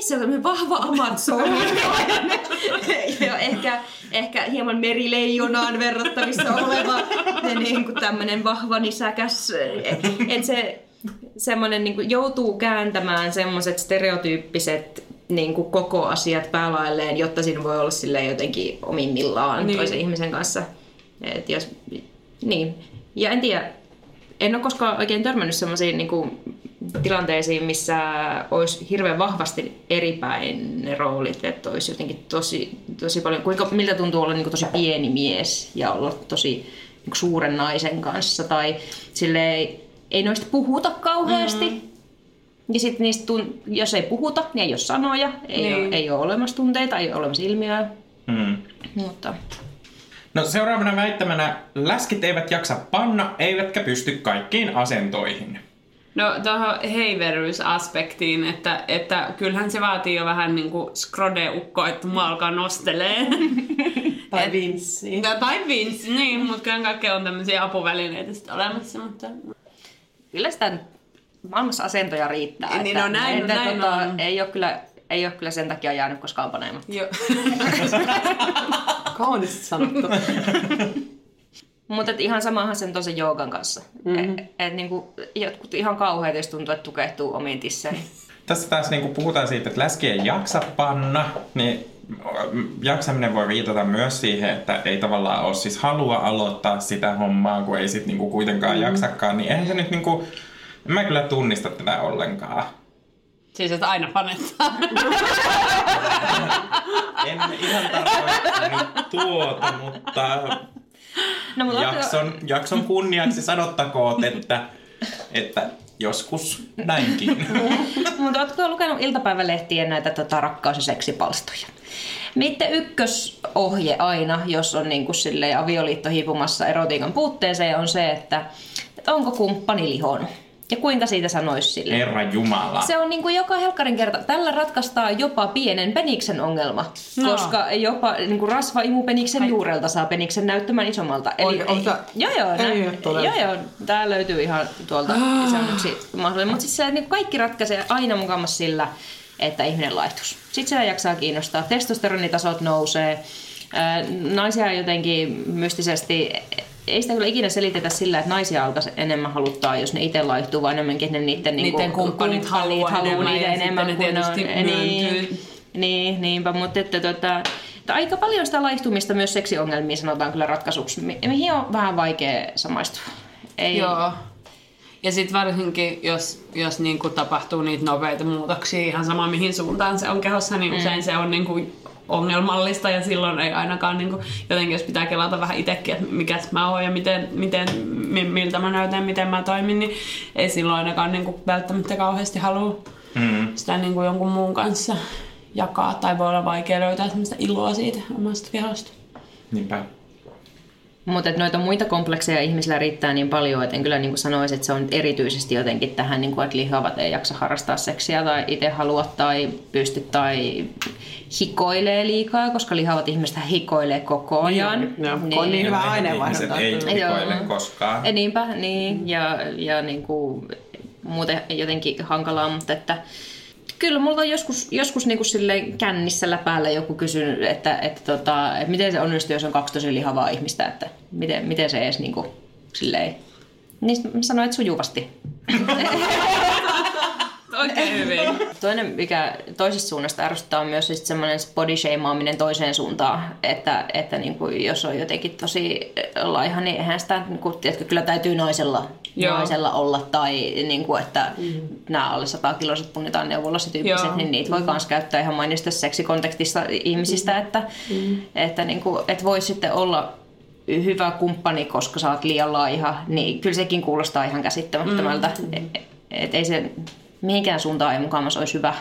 Ajattelen itse sellainen vahva Amazon. ja ehkä, ehkä hieman merileijonaan verrattavissa oleva niin kuin tämmöinen vahva nisäkäs. Että se semmoinen niin kuin joutuu kääntämään semmoiset stereotyyppiset niin kuin koko asiat päälailleen, jotta siinä voi olla silleen jotenkin omimmillaan niin. toisen ihmisen kanssa. Et jos, niin. Ja en tiedä, en ole koskaan oikein törmännyt semmoisiin niin kuin tilanteisiin, missä olisi hirveän vahvasti eri päin ne roolit, että olisi jotenkin tosi, tosi paljon, kuinka, miltä tuntuu olla niin tosi pieni mies ja olla tosi niin suuren naisen kanssa tai sille ei, ei noista puhuta kauheasti. Mm. Ja sitten niistä, tun, jos ei puhuta, niin ei ole sanoja, ei, niin. ole, ei ole olemassa tunteita, ei ole olemassa ilmiöä. Mm. Mutta No seuraavana väittämänä, läskit eivät jaksa panna, eivätkä pysty kaikkiin asentoihin. No tuohon heiveryysaspektiin, että, että kyllähän se vaatii jo vähän niin kuin skrode-ukko, että mua alkaa nostelee. Tai Et- Vinssi. Ja, tai vinssi, niin, mutta kyllä kaikkea on tämmöisiä apuvälineitä sitten olemassa, mutta kyllä sitä maailmassa asentoja riittää. Niin, että, no näin- että, näin tota, on. Ei ole, kyllä, ei ole kyllä sen takia jäänyt koskaan paneematta. jo. Kaunisti sanottu. Mutta ihan samahan sen tosi joogan kanssa. Mm-hmm. Et, et niinku, jotkut ihan kauheita, jos tuntuu, että tukehtuu omiin tisseihin. Tässä taas niin puhutaan siitä, että läski ei jaksa panna, niin jaksaminen voi viitata myös siihen, että ei tavallaan ole siis halua aloittaa sitä hommaa, kun ei sit niinku kuitenkaan mm. jaksakaan, niin eihän se nyt niinku, en mä kyllä tunnista tätä ollenkaan. siis että aina panettaa. En ihan tarkoittanut tuota, mutta No, mutta jakson, jakson kunniaksi sanottakoon, että, että joskus näinkin. Mutta ootko lukenut iltapäivälehtien näitä tota, rakkaus- ja seksipalstoja? Miten ykkösohje aina, jos on niin kuin silleen avioliitto hiipumassa erotiikan puutteeseen, on se, että, että onko kumppani lihonut? Ja kuinka siitä sanoisi sille? Herra Jumala. Se on niin kuin joka helkkarin kerta. Tällä ratkaistaan jopa pienen peniksen ongelma, No. koska jopa niin kuin rasvaimu peniksen juurelta saa peniksen näyttämään isommalta. Oi, onko tää- joo, joo, nä, ei joo, löytyy? joo, tää löytyy ihan tuolta. Se on yksi mahdollinen. Mutta siis se, niin kaikki ratkaisee aina mukamassa sillä, että ihminen laihtuisi. Sitten sitä jaksaa kiinnostaa. Testosteronitasot nousee. Naisia jotenkin mystisesti, ei sitä kyllä ikinä selitetä sillä, että naisia alkaisi enemmän haluttaa, jos ne itse laihtuu, vaan enemmänkin että ne niiden, niinku Niiden kumppanit haluaa enemmän niitä enemmän ne kuin tietysti on. Niin, myöntyy. niin, niinpä, mutta että, tota, että aika paljon sitä laihtumista myös seksiongelmiin sanotaan kyllä ratkaisuksi, mi- mihin on vähän vaikea samaistua. Ei, Joo. Ja sitten varsinkin, jos, jos niinku tapahtuu niitä nopeita muutoksia, ihan sama mihin suuntaan se on kehossa, niin usein se on niinku ongelmallista ja silloin ei ainakaan niinku, jotenkin jos pitää kelata vähän itsekin, että mikäs mä oon ja miten, miten, mi- miltä mä näytän, miten mä toimin, niin ei silloin ainakaan niinku välttämättä kauheasti halua Mm. sitä niinku jonkun muun kanssa jakaa tai voi olla vaikea löytää semmoista iloa siitä omasta kehosta. Niinpä. Mutta noita muita komplekseja ihmisillä riittää niin paljon, että en kyllä niin sanoisi, että se on erityisesti jotenkin tähän, niin kuin, että lihavat ei jaksa harrastaa seksiä tai itse halua tai pysty tai hikoilee liikaa, koska lihavat ihmiset hikoilee koko ajan. Joo, kun on niin hyvä Ihmiset aineenvaihdunta. ei hikoile Joo. koskaan. Ja niinpä, niin, ja, ja niin kuin, muuten jotenkin hankalaa, mutta että Kyllä, mulla on joskus, joskus niin kuin silleen kännissä läpäällä joku kysynyt, että, että, tota, että miten se onnistuu, jos on kaksi tosi lihavaa ihmistä, että miten, miten se edes niin kuin, silleen... Niin sanoin, että sujuvasti. Oikein hyvin. Toinen, mikä toisesta suunnasta ärsyttää, on myös sit semmoinen body shameaaminen toiseen suuntaan. Että, että niin kuin, jos on jotenkin tosi laiha, niin eihän sitä, niin kuin, tiedätkö, kyllä täytyy naisella, Joo. naisella olla. Tai niin kuin, että mm. nämä alle 100 kiloiset punnitaan neuvolossa tyyppiset, Joo. niin niitä voi myös käyttää ihan mainista seksikontekstissa ihmisistä. Että, mm. että, niin kuin, että voi sitten olla hyvä kumppani, koska sä oot liian laiha, niin kyllä sekin kuulostaa ihan käsittämättömältä. Mm. Et, et ei se mihinkään suuntaan ei mukamas olisi hyvä.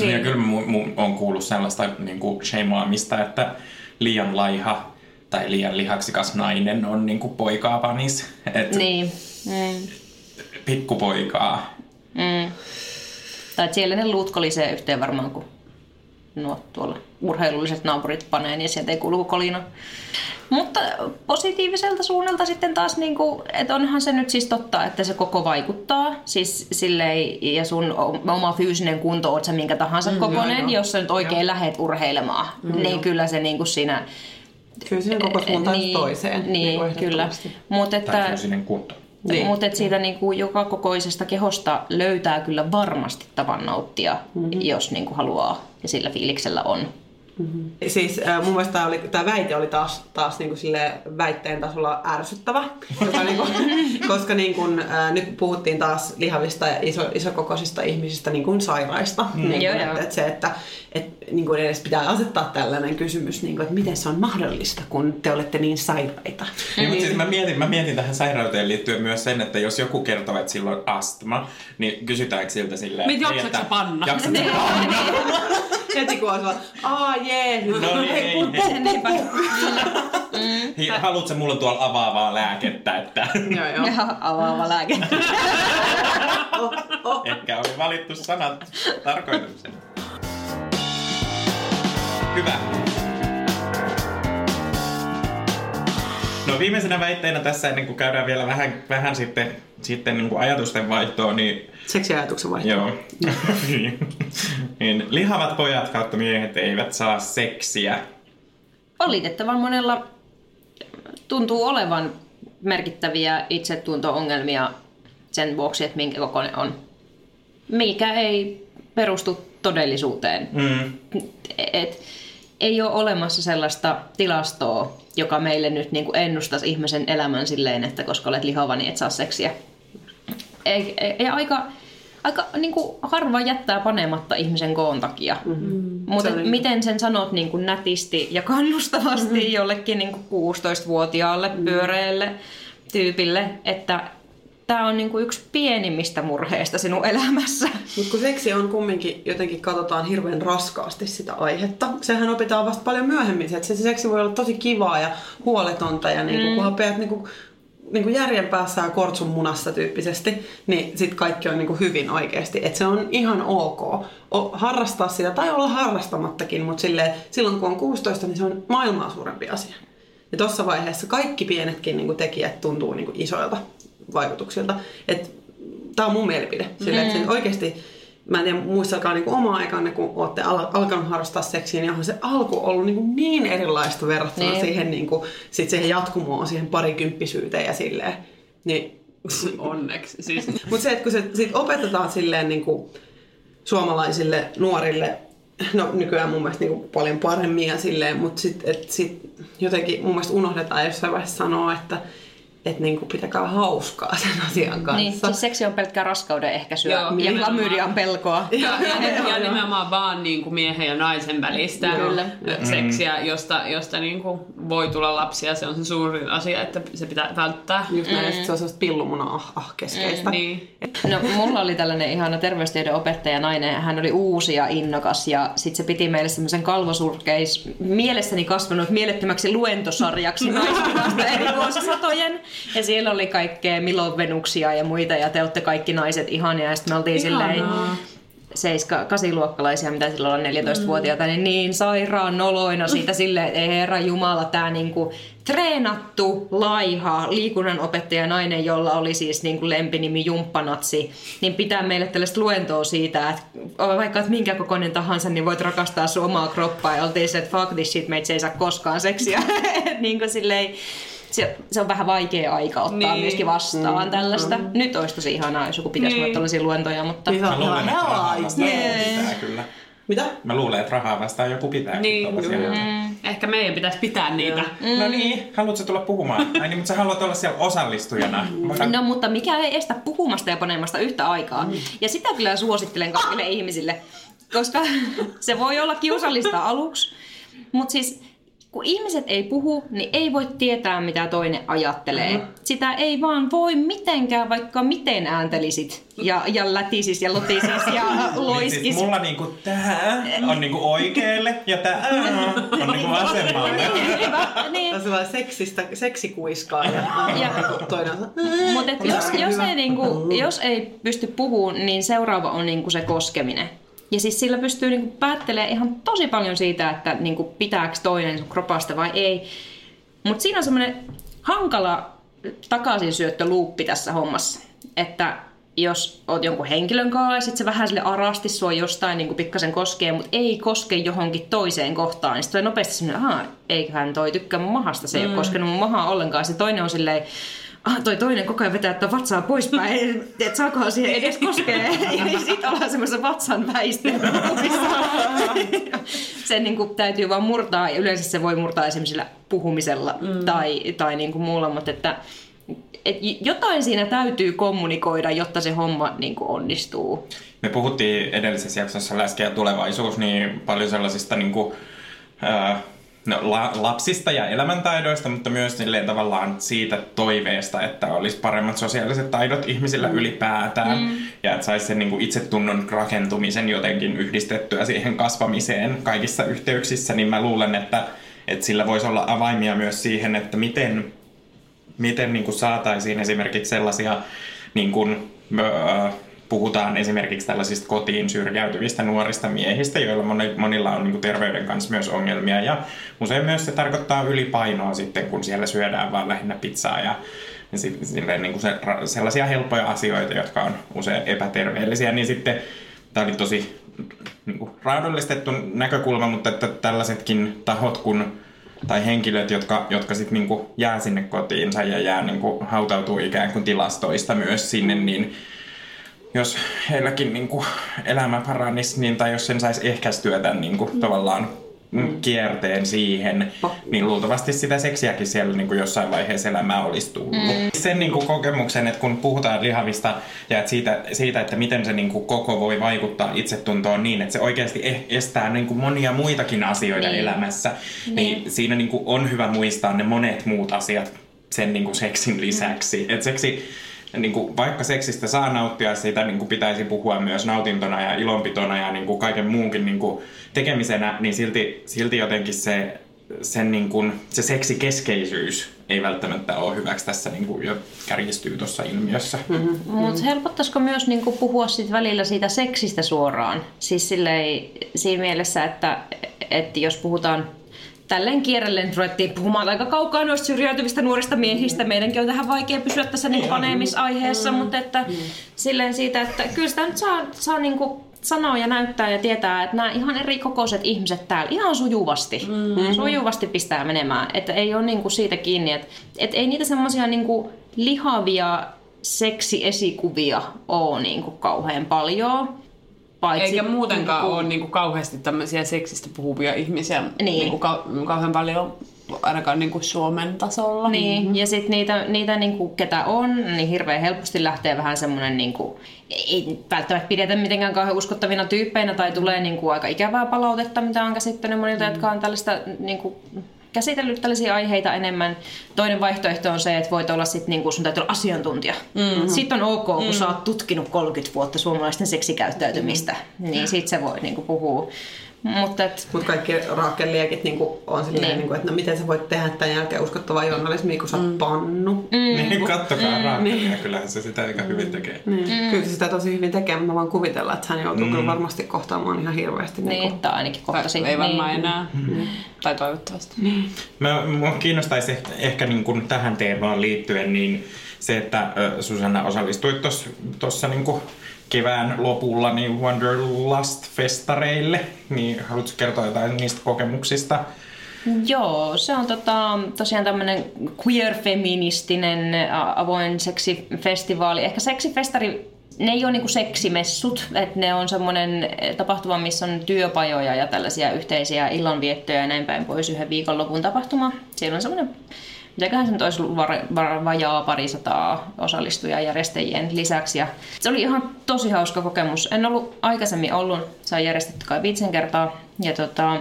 Niin. Ja kyllä mu, mu, on kuullut sellaista niin kuin shameaamista, että liian laiha tai liian lihaksikas nainen on niin kuin poikaa panis. Et Niin. Mm. Pikkupoikaa. Mm. Tai siellä ne luut kolisee yhteen varmaan, kun nuo tuolla urheilulliset naapurit panee, niin sieltä ei kuulu kolina. Mutta positiiviselta suunnalta sitten taas, niin kuin, että onhan se nyt siis totta, että se koko vaikuttaa. Siis silleen, ja sun oma fyysinen kunto, oot sä minkä tahansa mm, kokonen, joo. jos sä nyt oikein lähet urheilemaan, mm, niin kyllä se niin kuin siinä... Kyllä siinä koko suuntaan niin, toiseen. Niin, kuin kyllä. Tai että... fyysinen kunto. Niin. Niin. Mutta siitä niinku joka kokoisesta kehosta löytää kyllä varmasti tavan nauttia, mm-hmm. jos niinku haluaa ja sillä fiiliksellä on. Siis äh, mun mielestä tää, oli, tää väite oli taas, taas niinku sille väitteen tasolla ärsyttävä, joka niinku, koska niinku, äh, nyt puhuttiin taas lihavista ja iso, isokokoisista ihmisistä niinku sairaista. Mm. Niinku, Joo, että, joo. että se, että et, niinku edes pitää asettaa tällainen kysymys, niinku, että miten se on mahdollista, kun te olette niin sairaita. Niin, mutta siis mä mietin, mä mietin tähän sairauteen liittyen myös sen, että jos joku kertoo, että sillä on astma, niin kysytäänkö siltä silleen... Mit "Hei, jaksatko että- sä panna?" Jaksat sä panna? Heti kun on aa jee, No niin, ei, ei. Niinpä. Hei, Haluatko mulla tuolla avaavaa lääkettä, että Joo, joo. Ja avaava lääke. Oh, oh. ehkä oli valittu sanat tarkoituksen. Hyvä. No viimeisenä väitteenä tässä, ennen kuin käydään vielä vähän, vähän sitten, sitten niin kuin ajatusten vaihtoa, niin Seksiajatuksen vaihto. Joo. niin lihavat pojat kautta miehet eivät saa seksiä. Valitettavan monella tuntuu olevan merkittäviä itsetunto-ongelmia sen vuoksi, että minkä kokoinen on. Mikä ei perustu todellisuuteen. Mm. Et, ei ole olemassa sellaista tilastoa, joka meille nyt niin kuin ennustaisi ihmisen elämän silleen, että koska olet lihava, niin et saa seksiä. Ei, ei, ja aika, aika niin kuin harva jättää panematta ihmisen koon takia. Mm-hmm. Mutta Se miten sen sanot niin kuin nätisti ja kannustavasti mm-hmm. jollekin niin kuin 16-vuotiaalle pyöreälle tyypille, että tämä on niin kuin yksi pienimmistä murheista sinun elämässä. Mutta kun seksi on kumminkin, jotenkin katsotaan hirveän raskaasti sitä aihetta. Sehän opitaan vasta paljon myöhemmin, se, että se seksi voi olla tosi kivaa ja huoletonta ja niinku, mm. kunhan peät niinku, niinku järjen päässä ja kortsun munassa tyyppisesti, niin sit kaikki on niinku hyvin oikeasti. Et se on ihan ok o, harrastaa sitä tai olla harrastamattakin, mutta silloin kun on 16, niin se on maailmaa suurempi asia. Ja tuossa vaiheessa kaikki pienetkin niinku tekijät tuntuu niinku isoilta vaikutuksilta. Tämä on mun mielipide. Sille, että se oikeasti, mä en tiedä, muistakaa niinku omaa aikanne, kun olette al- alkanut harrastaa seksiä, niin onhan se alku ollut niinku niin erilaista verrattuna Niin. siihen, niinku, sit siihen jatkumoon, siihen parikymppisyyteen ja silleen. Niin, Onneksi. Siis, mutta se, että kun se sit opetetaan silleen niinku suomalaisille nuorille, no nykyään mun mielestä niinku paljon paremmin ja silleen, mutta sitten sit jotenkin mun mielestä unohdetaan jossain vaiheessa sanoa, että et niinku pitäkää hauskaa sen asian kanssa. Niin, siis seksi on pelkkää raskauden ehkäisyä Joo, ja nimenomaan. klamydian pelkoa. ja, ja, ja nimenomaan vaan niin kuin miehen ja naisen välistä Kyllä. seksiä, josta, josta niin kuin voi tulla lapsia. Se on se suurin asia, että se pitää välttää. Just näin, mm. se on sellaista pillumuna ah, ah keskeistä. Niin. No, mulla oli tällainen ihana terveystiede opettaja nainen. Hän oli uusi ja innokas ja sitten se piti meille semmoisen kalvosurkeis mielessäni kasvanut mielettömäksi luentosarjaksi naiskuvasta eri vuosisatojen. Ja siellä oli kaikkea milovenuksia ja muita ja te olette kaikki naiset ihania. Ja sitten me oltiin silleen seiska, kasiluokkalaisia, mitä silloin on 14-vuotiaita, niin niin sairaan noloina siitä silleen, että ei herra Jumala, tämä niinku treenattu, laiha, liikunnanopettaja nainen, jolla oli siis niinku lempinimi Jumppanatsi, niin pitää meille tällaista luentoa siitä, että vaikka että minkä kokoinen tahansa, niin voit rakastaa sun omaa kroppaa. Ja oltiin se, että fuck this shit, meitä ei saa koskaan seksiä. niin kuin silleen, se, se on vähän vaikea aika ottaa Niin. niin. myöskin vastaan mm. tällaista. Mm. Nyt olisi tosi ihanaa, jos joku pitäisi Niin. niin. tällaisia luentoja, mutta... Niin se Mä luulen, että rahaa vastaan pitää kyllä. Mitä? Mä luulen, että rahaa vastaan joku pitää. Niin, mm. Ehkä meidän pitäisi pitää niitä. No niin, haluatko tulla puhumaan? Ai niin, mutta sä haluat olla siellä osallistujana. Voidaan- No mutta mikä ei estä puhumasta ja panemasta yhtä aikaa. Mm. Ja sitä kyllä suosittelen kaikille ihmisille, koska se voi olla kiusallista aluksi. Mutta siis kun ihmiset ei puhu, niin ei voi tietää, mitä toinen ajattelee. Mm. Sitä ei vaan voi mitenkään, vaikka miten ääntelisit ja, ja lätisis ja lotisis ja Niin loiskis. siis mulla niinku tää on niinku oikealle ja tää on niinku vasemmalle. Hyvä, niin. On sellainen seksistä, seksikuiskaa ja, Ja- toinen Mutta jos, jos, ei niinku, jos ei pysty puhumaan, niin seuraava on niinku se koskeminen. Ja siis sillä pystyy niinku päättelemään ihan tosi paljon siitä, että niinku pitääkö toinen kropasta vai ei. Mutta siinä on semmoinen hankala takaisinsyöttöluuppi tässä hommassa. Että jos oot jonkun henkilön kanssa ja sit se vähän sille arasti sua jostain niin pikkasen koskee, mutta ei koske johonkin toiseen kohtaan, niin sitten nopeasti semmoinen, ahaa, eiköhän toi tykkää mun mahasta, se ei mm. ole koskenut mun mahaa ollenkaan. Se toinen on silleen, ah, toi toinen koko ajan vetää että vatsaa poispäin, että saakohan siihen edes koskea. Ja sitten ollaan semmoisessa vatsan väistelmässä. se niin kuin, täytyy vaan murtaa, ja yleensä se voi murtaa esimerkiksi sillä puhumisella mm. tai, tai niin kuin muulla, mutta että et jotain siinä täytyy kommunikoida, jotta se homma niin kuin onnistuu. Me puhuttiin edellisessä jaksossa Läski ja tulevaisuus niin paljon sellaisista niin kuin, ää, no, la, lapsista ja elämäntaidoista, mutta myös silleen tavallaan siitä toiveesta, että olisi paremmat sosiaaliset taidot ihmisillä mm. ylipäätään mm. ja että saisi sen niin kuin itsetunnon rakentumisen jotenkin yhdistettyä siihen kasvamiseen kaikissa yhteyksissä, niin mä luulen, että, että sillä voisi olla avaimia myös siihen, että miten, miten niin kuin saataisiin esimerkiksi sellaisia niin kuin, öö, puhutaan esimerkiksi tällaisista kotiin syrjäytyvistä nuorista miehistä, joilla monilla on niin terveyden kanssa myös ongelmia. Ja usein myös se tarkoittaa ylipainoa sitten, kun siellä syödään vaan lähinnä pizzaa ja silleen, niin kuin se, sellaisia helppoja asioita, jotka on usein epäterveellisiä, niin sitten tämä oli tosi niin kuin, raadollistettu näkökulma, mutta että tällaisetkin tahot kun tai henkilöt, jotka, jotka sitten niinku jää sinne kotiinsa ja jää niinku, hautautuu ikään kuin tilastoista myös sinne, niin jos heilläkin niin kuin elämä paranisi, niin, tai jos sen saisi ehkäistyä tämän niin kuin, mm. tavallaan kierteen siihen, niin luultavasti sitä seksiäkin siellä niin kuin jossain vaiheessa elämää olisi tullut. Mm. Sen niin kuin kokemuksen, että kun puhutaan lihavista ja että siitä, siitä, että miten se niin kuin koko voi vaikuttaa itsetuntoon niin, että se oikeasti e-, estää niin kuin monia muitakin asioita niin. elämässä, niin, niin siinä niin kuin on hyvä muistaa ne monet muut asiat sen niin kuin seksin lisäksi. Mm. Et seksi niin kuin, vaikka seksistä saa nauttia, siitä niin kuin pitäisi puhua myös nautintona ja ilonpitona ja niin kuin kaiken muunkin niin kuin tekemisenä, niin silti, silti jotenkin se, sen niin kuin, se seksikeskeisyys ei välttämättä ole hyväksi tässä niin kuin jo kärjistyy tuossa ilmiössä. Mm-hmm. Mutta helpottaisiko myös niin kuin puhua sit välillä siitä seksistä suoraan? Siis silleen, siinä mielessä, että, että jos puhutaan tälleen kierrellen ruvettiin puhumaan aika kaukaa noista syrjäytyvistä nuorista miehistä. Meidänkin on tähän vaikea pysyä tässä niin paneemisaiheessa, mm. mutta että mm. silleen siitä, että kyllä sitä nyt saa, saa niin kuin sanoa ja näyttää ja tietää, että nämä ihan eri kokoiset ihmiset täällä ihan sujuvasti, mm-hmm. sujuvasti pistää menemään. Että ei ole niin kuin siitä kiinni, että, että ei niitä semmoisia niin lihavia seksiesikuvia ole niin kuin kauhean paljon. Paitsi, Eikä muutenkaan niin, ole niin kuin kauheasti tämmöisiä seksistä puhuvia ihmisiä niin. Niin kuin kau- kauhean paljon ainakaan niin kuin Suomen tasolla. Niin, mm-hmm. ja sitten niitä, niitä niin kuin, ketä on, niin hirveän helposti lähtee vähän semmoinen, niin kuin, ei välttämättä pidetä mitenkään kauhean uskottavina tyyppeinä, tai tulee niin kuin, aika ikävää palautetta, mitä on käsittänyt monilta, mm-hmm. jotka on tällaista niin kuin, käsitellyt tällaisia aiheita enemmän. Toinen vaihtoehto on se, että voit olla sit, niin kuin, sun täytyy olla asiantuntija. Mm-hmm. Sitten on ok, kun mm-hmm. sä oot tutkinut 30 vuotta suomalaisten seksikäyttäytymistä, mm-hmm. niin sit se voi niin kuin, puhua. Mutta et... Mut kaikki raakeliekit niinku on silleen, niin. niinku, että no miten sä voit tehdä tämän jälkeen uskottavaa journalismia, kun sä oot mm. pannu. Mm. Niin, kattokaa mm. raakelia, niin. kyllähän se sitä aika hyvin tekee. Niin. Mm. Kyllä se sitä tosi hyvin tekee, mutta mä vaan kuvitella, että hän joutuu mm. kyllä varmasti kohtaamaan ihan hirveästi. Niin, niinku... tai ainakin kohtasi. Ei varmaan niin. enää. Mm. Tai toivottavasti. Niin. Mä, mua kiinnostaisi ehkä niin kuin tähän teemaan liittyen niin se, että Susanna osallistuit tuossa niin kevään lopulla niin Wanderlust-festareille, niin haluatko kertoa jotain niistä kokemuksista? Joo, se on tota, tosiaan tämmöinen queer-feministinen avoin seksifestivaali. Ehkä seksifestari, ne ei ole niinku seksimessut, että ne on semmoinen tapahtuma, missä on työpajoja ja tällaisia yhteisiä illanviettoja ja näin päin pois yhden viikonlopun tapahtuma. Siellä on semmoinen mitäköhän se nyt olisi ollut var, var, vajaa parisataa osallistujaa järjestäjien lisäksi. Ja se oli ihan tosi hauska kokemus. En ollut aikaisemmin ollut, se on järjestetty kai viitsen kertaa. Ja tota,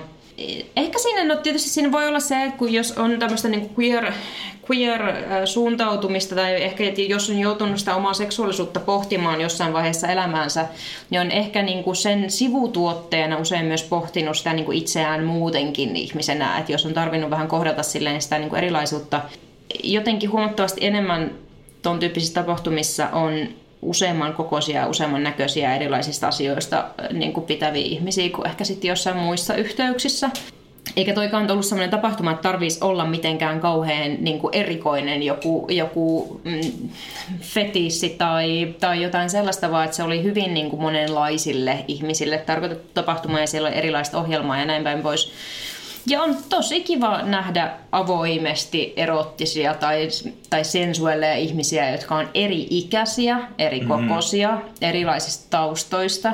ehkä siinä, no tietysti siinä voi olla se, että kun jos on tämmöistä niin queer, queer-suuntautumista tai ehkä jos on joutunut sitä omaa seksuaalisuutta pohtimaan jossain vaiheessa elämäänsä, niin on ehkä niin kuin sen sivutuotteena usein myös pohtinut sitä niin kuin itseään muutenkin ihmisenä, että jos on tarvinnut vähän kohdata silleen sitä niin kuin erilaisuutta, jotenkin huomattavasti enemmän tuon tyyppisissä tapahtumissa on useamman kokoisia ja useamman näköisiä erilaisista asioista niin kuin pitäviä ihmisiä kuin ehkä sitten jossain muissa yhteyksissä. Eikä toikaan ollut sellainen tapahtuma, että tarvitsisi olla mitenkään kauhean niin kuin erikoinen joku, joku mm, fetissi tai, tai jotain sellaista, vaan että se oli hyvin niin kuin monenlaisille ihmisille tarkoitettu tapahtuma ja siellä oli erilaista ohjelmaa ja näin päin pois. Ja on tosi kiva nähdä avoimesti erottisia tai, tai sensuelleja ihmisiä, jotka on eri-ikäisiä, eri kokoisia, erilaisista taustoista.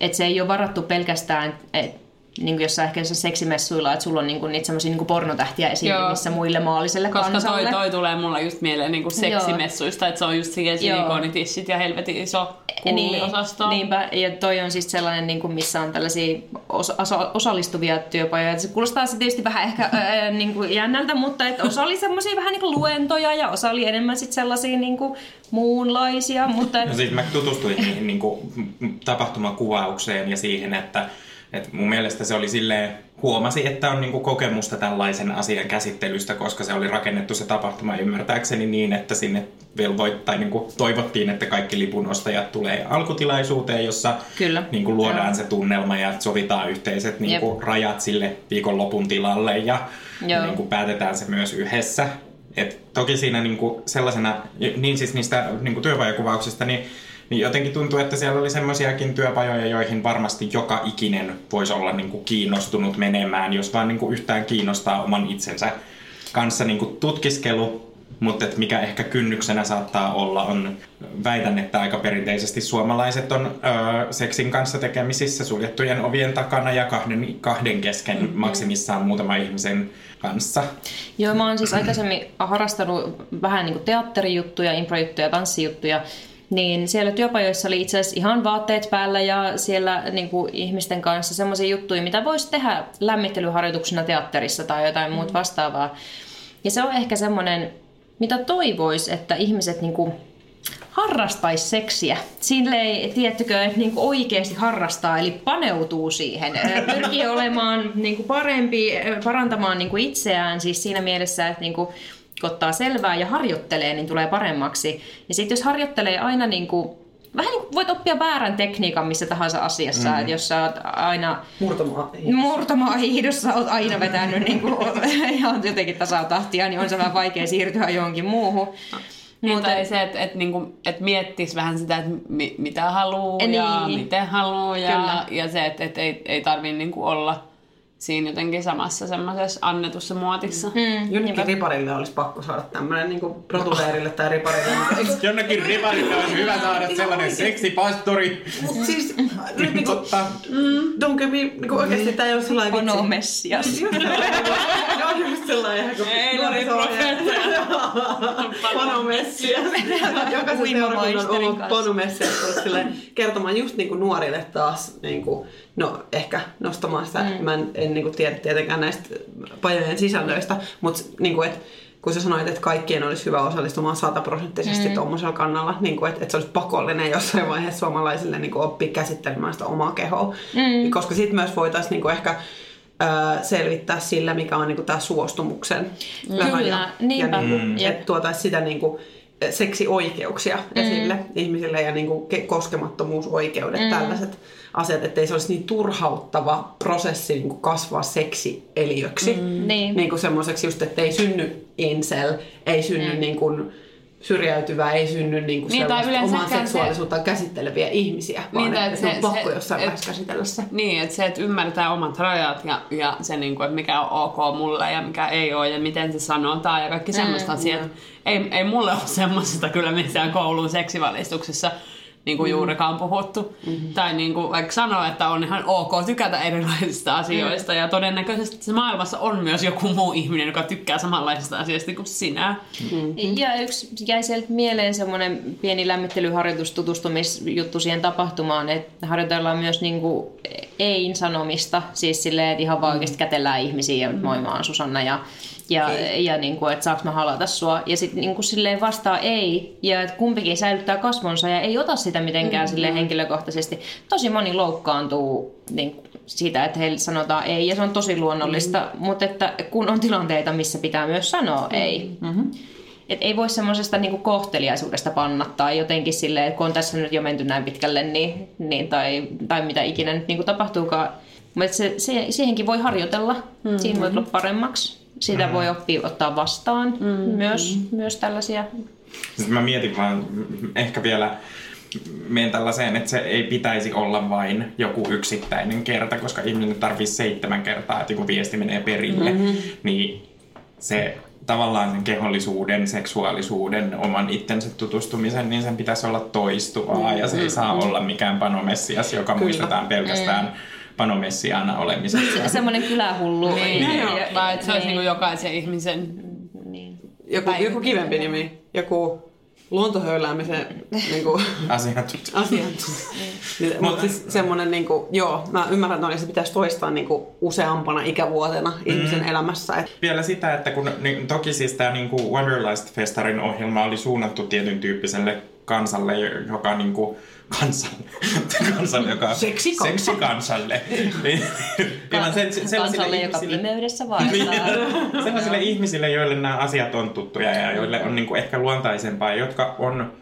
Et se ei ole varattu pelkästään et, niin kuin jossain ehkä jossain seksimessuilla, että sulla on niin kuin niitä semmoisia niin pornotähtiä esiintymissä Joo. muille maalliselle Koska toi, kansalle. toi tulee mulla just mieleen niinku seksimessuista, että se on just siihen Joo. silikoonitissit ja helvetin iso kulliosasto. Niin, niinpä, ja toi on siis sellainen, niin kuin, missä on tällaisia osa- osallistuvia työpajoja. Se kuulostaa se tietysti vähän ehkä ää, niin kuin jännältä, mutta et osa oli semmoisia vähän niin kuin luentoja ja osa oli enemmän sit sellaisia niin kuin muunlaisia. Mutta No siis mä tutustuin niihin niin kuin, tapahtumakuvaukseen ja siihen, että, että mun mielestä se oli silleen, huomasi, että on niin kuin, kokemusta tällaisen asian käsittelystä, koska se oli rakennettu se tapahtuma ymmärtääkseni niin, että sinne velvoit, tai niin kuin, toivottiin, että kaikki lipunostajat tulee alkutilaisuuteen, jossa Kyllä. niin kuin, luodaan Joo. se tunnelma ja sovitaan yhteiset niin Jep. kuin, rajat sille viikonlopun tilalle ja Joo. niin kuin, päätetään se myös yhdessä. Et toki siinä niinku sellaisena, niin siis niistä niinku työpajakuvauksista, niin, niin jotenkin tuntuu, että siellä oli semmoisiakin työpajoja, joihin varmasti joka ikinen voisi olla niinku kiinnostunut menemään, jos vaan niinku yhtään kiinnostaa oman itsensä kanssa niinku tutkiskelu. Mutta et mikä ehkä kynnyksenä saattaa olla, on väitän, että aika perinteisesti suomalaiset on öö, seksin kanssa tekemisissä suljettujen ovien takana ja kahden, kahden kesken maksimissaan muutaman ihmisen kanssa. Joo, mä oon siis aikaisemmin harrastanut vähän niin kuin teatterijuttuja, improjuttuja, tanssijuttuja, niin siellä työpajoissa oli itse asiassa ihan vaatteet päällä ja siellä niin kuin ihmisten kanssa semmoisia juttuja, mitä voisi tehdä lämmittelyharjoituksena teatterissa tai jotain muuta vastaavaa. Ja se on ehkä semmoinen, mitä toivois, että ihmiset niin kuin harrastaisi seksiä. Silleen, tiedättekö, että niinku oikeasti harrastaa, eli paneutuu siihen. Pyrkii olemaan niinku parempi, ö, parantamaan niinku itseään siis siinä mielessä, että niinku, kun ottaa selvää ja harjoittelee, niin tulee paremmaksi. Ja sitten jos harjoittelee aina niinku, vähän niin kuin voit oppia väärän tekniikan missä tahansa asiassa, mm. että jos sä oot aina murtamaa hiihdossa oot aina vetänyt niin kuin, ihan jotenkin tasatahtia, niin on se vähän vaikea siirtyä johonkin muuhun. Niin, Mutta- tai se, että et, niinku, et miettis vähän sitä, että mi, mitä haluaa Niin. ja miten haluaa ja, Kyllä. ja se, että et ei, ei tarvii niinku olla siinä jotenkin samassa semmoisessa annetussa muotissa. Mm. Jonnekin riparille olisi pakko saada tämmönen niinku protuleerille tai riparille. Jonnekin riparille olisi hyvä saada sellainen seksipastori. Mut siis nyt niinku, Totta. mm, don't get me, niinku oikeesti tää ei ole sellainen vitsi. Pano Messias. Ne on just sellainen ihan kuin Ei, no niin, nuoriso-ohjaaja. Pano Messias. Jokaisen seurakunnan oma kanssa. Pano Messias kertomaan just niinku nuorille taas niinku, no ehkä nostamaan sitä. Mm. Mä en, en niinku tiedä tietenkään näistä pajojen sisällöistä, mutta niinku, et, kun sä sanoit, että kaikkien olisi hyvä osallistumaan sataprosenttisesti mm. tuommoisella kannalla, niin kuin, että, että se olisi pakollinen jossain vaiheessa suomalaisille niin kuin oppia käsittelemään sitä omaa kehoa. Mm. Koska sitten myös voitaisiin niin kuin ehkä ää, selvittää sillä, mikä on niin kuin tämä suostumuksen. Kyllä, niinpä. Ja niin kuin, Mm. että tuotaisiin sitä niin kuin, seksioikeuksia mm. esille ihmisille ja niin kuin ke- koskemattomuusoikeudet, mm. tällaiset asiat, ettei se olisi niin turhauttava prosessi niin kuin kasvaa seksieliöksi. Mm. Niin. Niin kuin semmoiseksi just, että ei synny incel, ei synny mm. niin kuin syrjäytyvää, ei synny niin kuin Niin, tai omaa yleensäkään se- seksuaalisuutta käsitteleviä ihmisiä, vaan Niin, tai että, et se, on se- pakko se- jossain vaiheessa käsitellä se. Niin, että se, että ymmärtää omat rajat ja, ja se, niin kuin, että mikä on ok mulle ja mikä ei ole ja miten se sanotaan ja kaikki semmoista mm, asiat. Ei, ei mulle ole semmoisesta kyllä missään koulun seksivalistuksessa niin kuin juurikaan puhuttu. Mm-hmm. Tai niin kuin vaikka sanoa, että on ihan ok tykätä erilaisista asioista. Mm. Ja todennäköisesti se maailmassa on myös joku muu ihminen, joka tykkää samanlaisista asioista kuin sinä. Mm. Ja yksi jäi sieltä mieleen semmoinen pieni lämmittelyharjoitus, tutustumisjuttu siihen tapahtumaan, että harjoitellaan myös niinku ein sanomista, siis silleen, että ihan vaan oikeasti kätellään ihmisiä ja moi mä oon Susanna ja, ja, ja niinku, että saaks mä halata sua. Ja sitten niinku silleen vastaa ei, ja että kumpikin säilyttää kasvonsa ja ei ota sitä mitenkään mm-hmm. silleen henkilökohtaisesti. Tosi moni loukkaantuu niin siitä, että heille sanotaan ei, ja se on tosi luonnollista, mm-hmm. mutta että kun on tilanteita, missä pitää myös sanoa ei. Mm-hmm. Et ei voi semmoisesta niinku kohteliaisuudesta panna tai jotenkin silleen, että kun on tässä nyt jo menty näin pitkälle, niin, niin tai, tai mitä ikinä nyt niinku tapahtuukaan. Mutta se, se, siihenkin voi harjoitella, mm-hmm. siinä voi tulla paremmaksi. Sitä mm-hmm. voi oppia ottaa vastaan mm-hmm. myös, myös tällaisia. Sitten mä mietin vaan mm, ehkä vielä menen tällaiseen, että se ei pitäisi olla vain joku yksittäinen kerta, koska ihminen tarvitsee seitsemän kertaa, että kun viesti menee perille, mm-hmm. niin se tavallaan sen kehollisuuden, seksuaalisuuden, oman itsensä tutustumisen, niin sen pitäisi olla toistuvaa ja se ei saa olla mikään panomessias, joka Kyllä. muistetaan pelkästään panomessiaana olemisesta. Se, semmoinen kylähullu. Niin, Niin, joo, ja- vaan että se olisi niin. niinku jokaisen ihmisen Niin. Joku, joku kivempi nimi, joku luontohöyläämisen niin kuin, Asiat. asiat. Niin, Mutta siis semmoinen, niin kuin, joo, mä ymmärrän, että se pitäisi toistaa niin kuin, useampana ikävuotena ihmisen elämässä. Et, Vielä sitä, että kun niin, toki siis tämä niin Wanderlust-festarin ohjelma oli suunnattu tietyn tyyppiselle kansalle, joka niin kuin, kansan, kansalle, joka... Seksikansa. Seksikansalle. Niin, ilman se- se- sellaisille Kansalle, joka ihmisille- pimeydessä vaeltaa. Sellaisille ihmisille, joille nämä asiat on tuttuja ja joille on niin kuin ehkä luontaisempaa, jotka on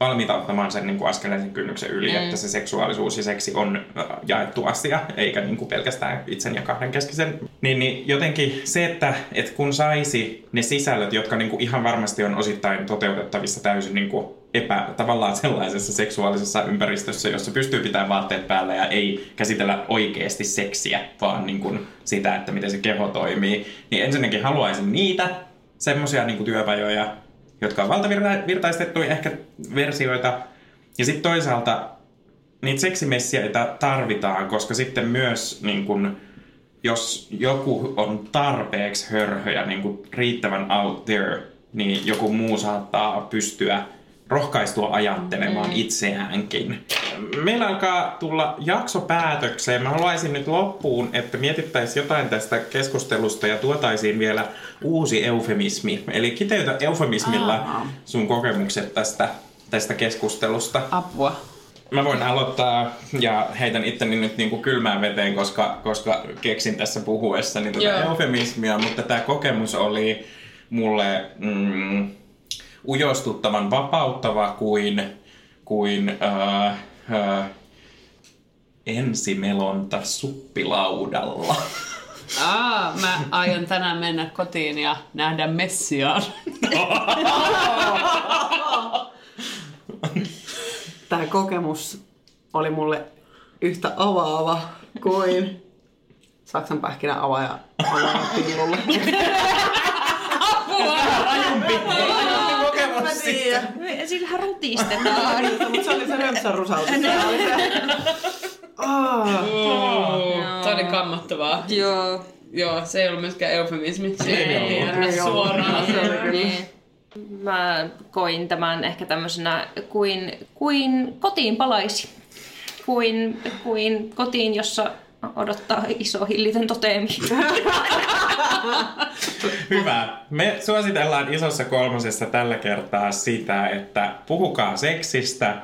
valmiita ottamaan sen niin kuin askeleisen kynnyksen yli, mm. että se seksuaalisuus ja seksi on jaettu asia, eikä niin kuin pelkästään itsen ja kahden keskisen. Niin, niin jotenkin se, että, että kun saisi ne sisällöt, jotka niin kuin ihan varmasti on osittain toteutettavissa täysin niin kuin epä, tavallaan sellaisessa seksuaalisessa ympäristössä, jossa pystyy pitämään vaatteet päällä ja ei käsitellä oikeasti seksiä, vaan niin kuin sitä, että miten se keho toimii, niin ensinnäkin haluaisin niitä semmoisia niin työpajoja, jotka on valtavirtaistettuja ehkä versioita. Ja sitten toisaalta niitä seksimessiaita tarvitaan, koska sitten myös niin kun, jos joku on tarpeeksi hörhö ja niin kun riittävän out there, niin joku muu saattaa pystyä rohkaistua ajattelemaan mm. itseäänkin. Meillä alkaa tulla jakso päätökseen. Mä haluaisin nyt loppuun, että mietittäisiin jotain tästä keskustelusta ja tuotaisiin vielä uusi eufemismi. Eli kiteytä eufemismilla Aa. sun kokemukset tästä, tästä keskustelusta. apua. Mä voin aloittaa ja heitän itteni nyt niin kuin kylmään veteen, koska, koska keksin tässä puhuessani tätä Joo. eufemismia, mutta tämä kokemus oli mulle mm, ujostuttavan vapauttava kuin, kuin äh, äh, ensimelonta suppilaudalla. Aa, mä aion tänään mennä kotiin ja nähdä Messiaan. Tämä kokemus oli mulle yhtä avaava kuin Saksan pähkinä avaaja avaaja pillulle. Ajumpi, ajumpi kokemus Mä tiedän. Sillähän rutistetaan. Mutta se oli se römsän rusautus. Se oli se. Ah. Se oli kammottavaa. Joo. Joo, se ei ollut myöskään eufemismi. Se Ei ei Ei suoraan. Se oli kyllä. Niin. Mä koin tämän ehkä tämmöisenä kuin, kuin kotiin palaisi. Kuin, kuin kotiin, jossa odottaa iso hillitön toteemi. Hyvä. Me suositellaan isossa kolmosessa tällä kertaa sitä, että puhukaa seksistä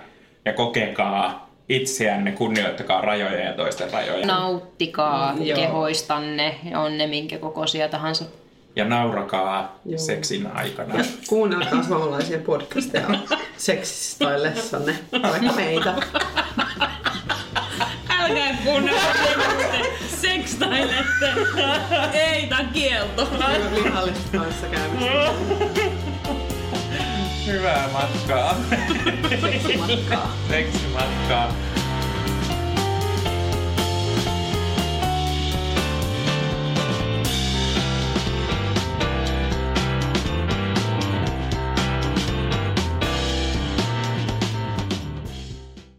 ja kokekaa itseänne, kunnioittakaa rajoja ja toisten rajoja. Nauttikaa Mm, joo. kehoistanne, on ne minkä kokoisia tahansa. Ja naurakaa Joo. seksin aikana. Ja kuunnelkaa suomalaisia podcasteja seksistaillessanne, vaikka meitä. Älkää kuunnella, sekstailette. Ei, tää on kielto. Lihallista kanssa käymistä. Hyvää matkaa. Seksimatkaa. Seksimatkaa.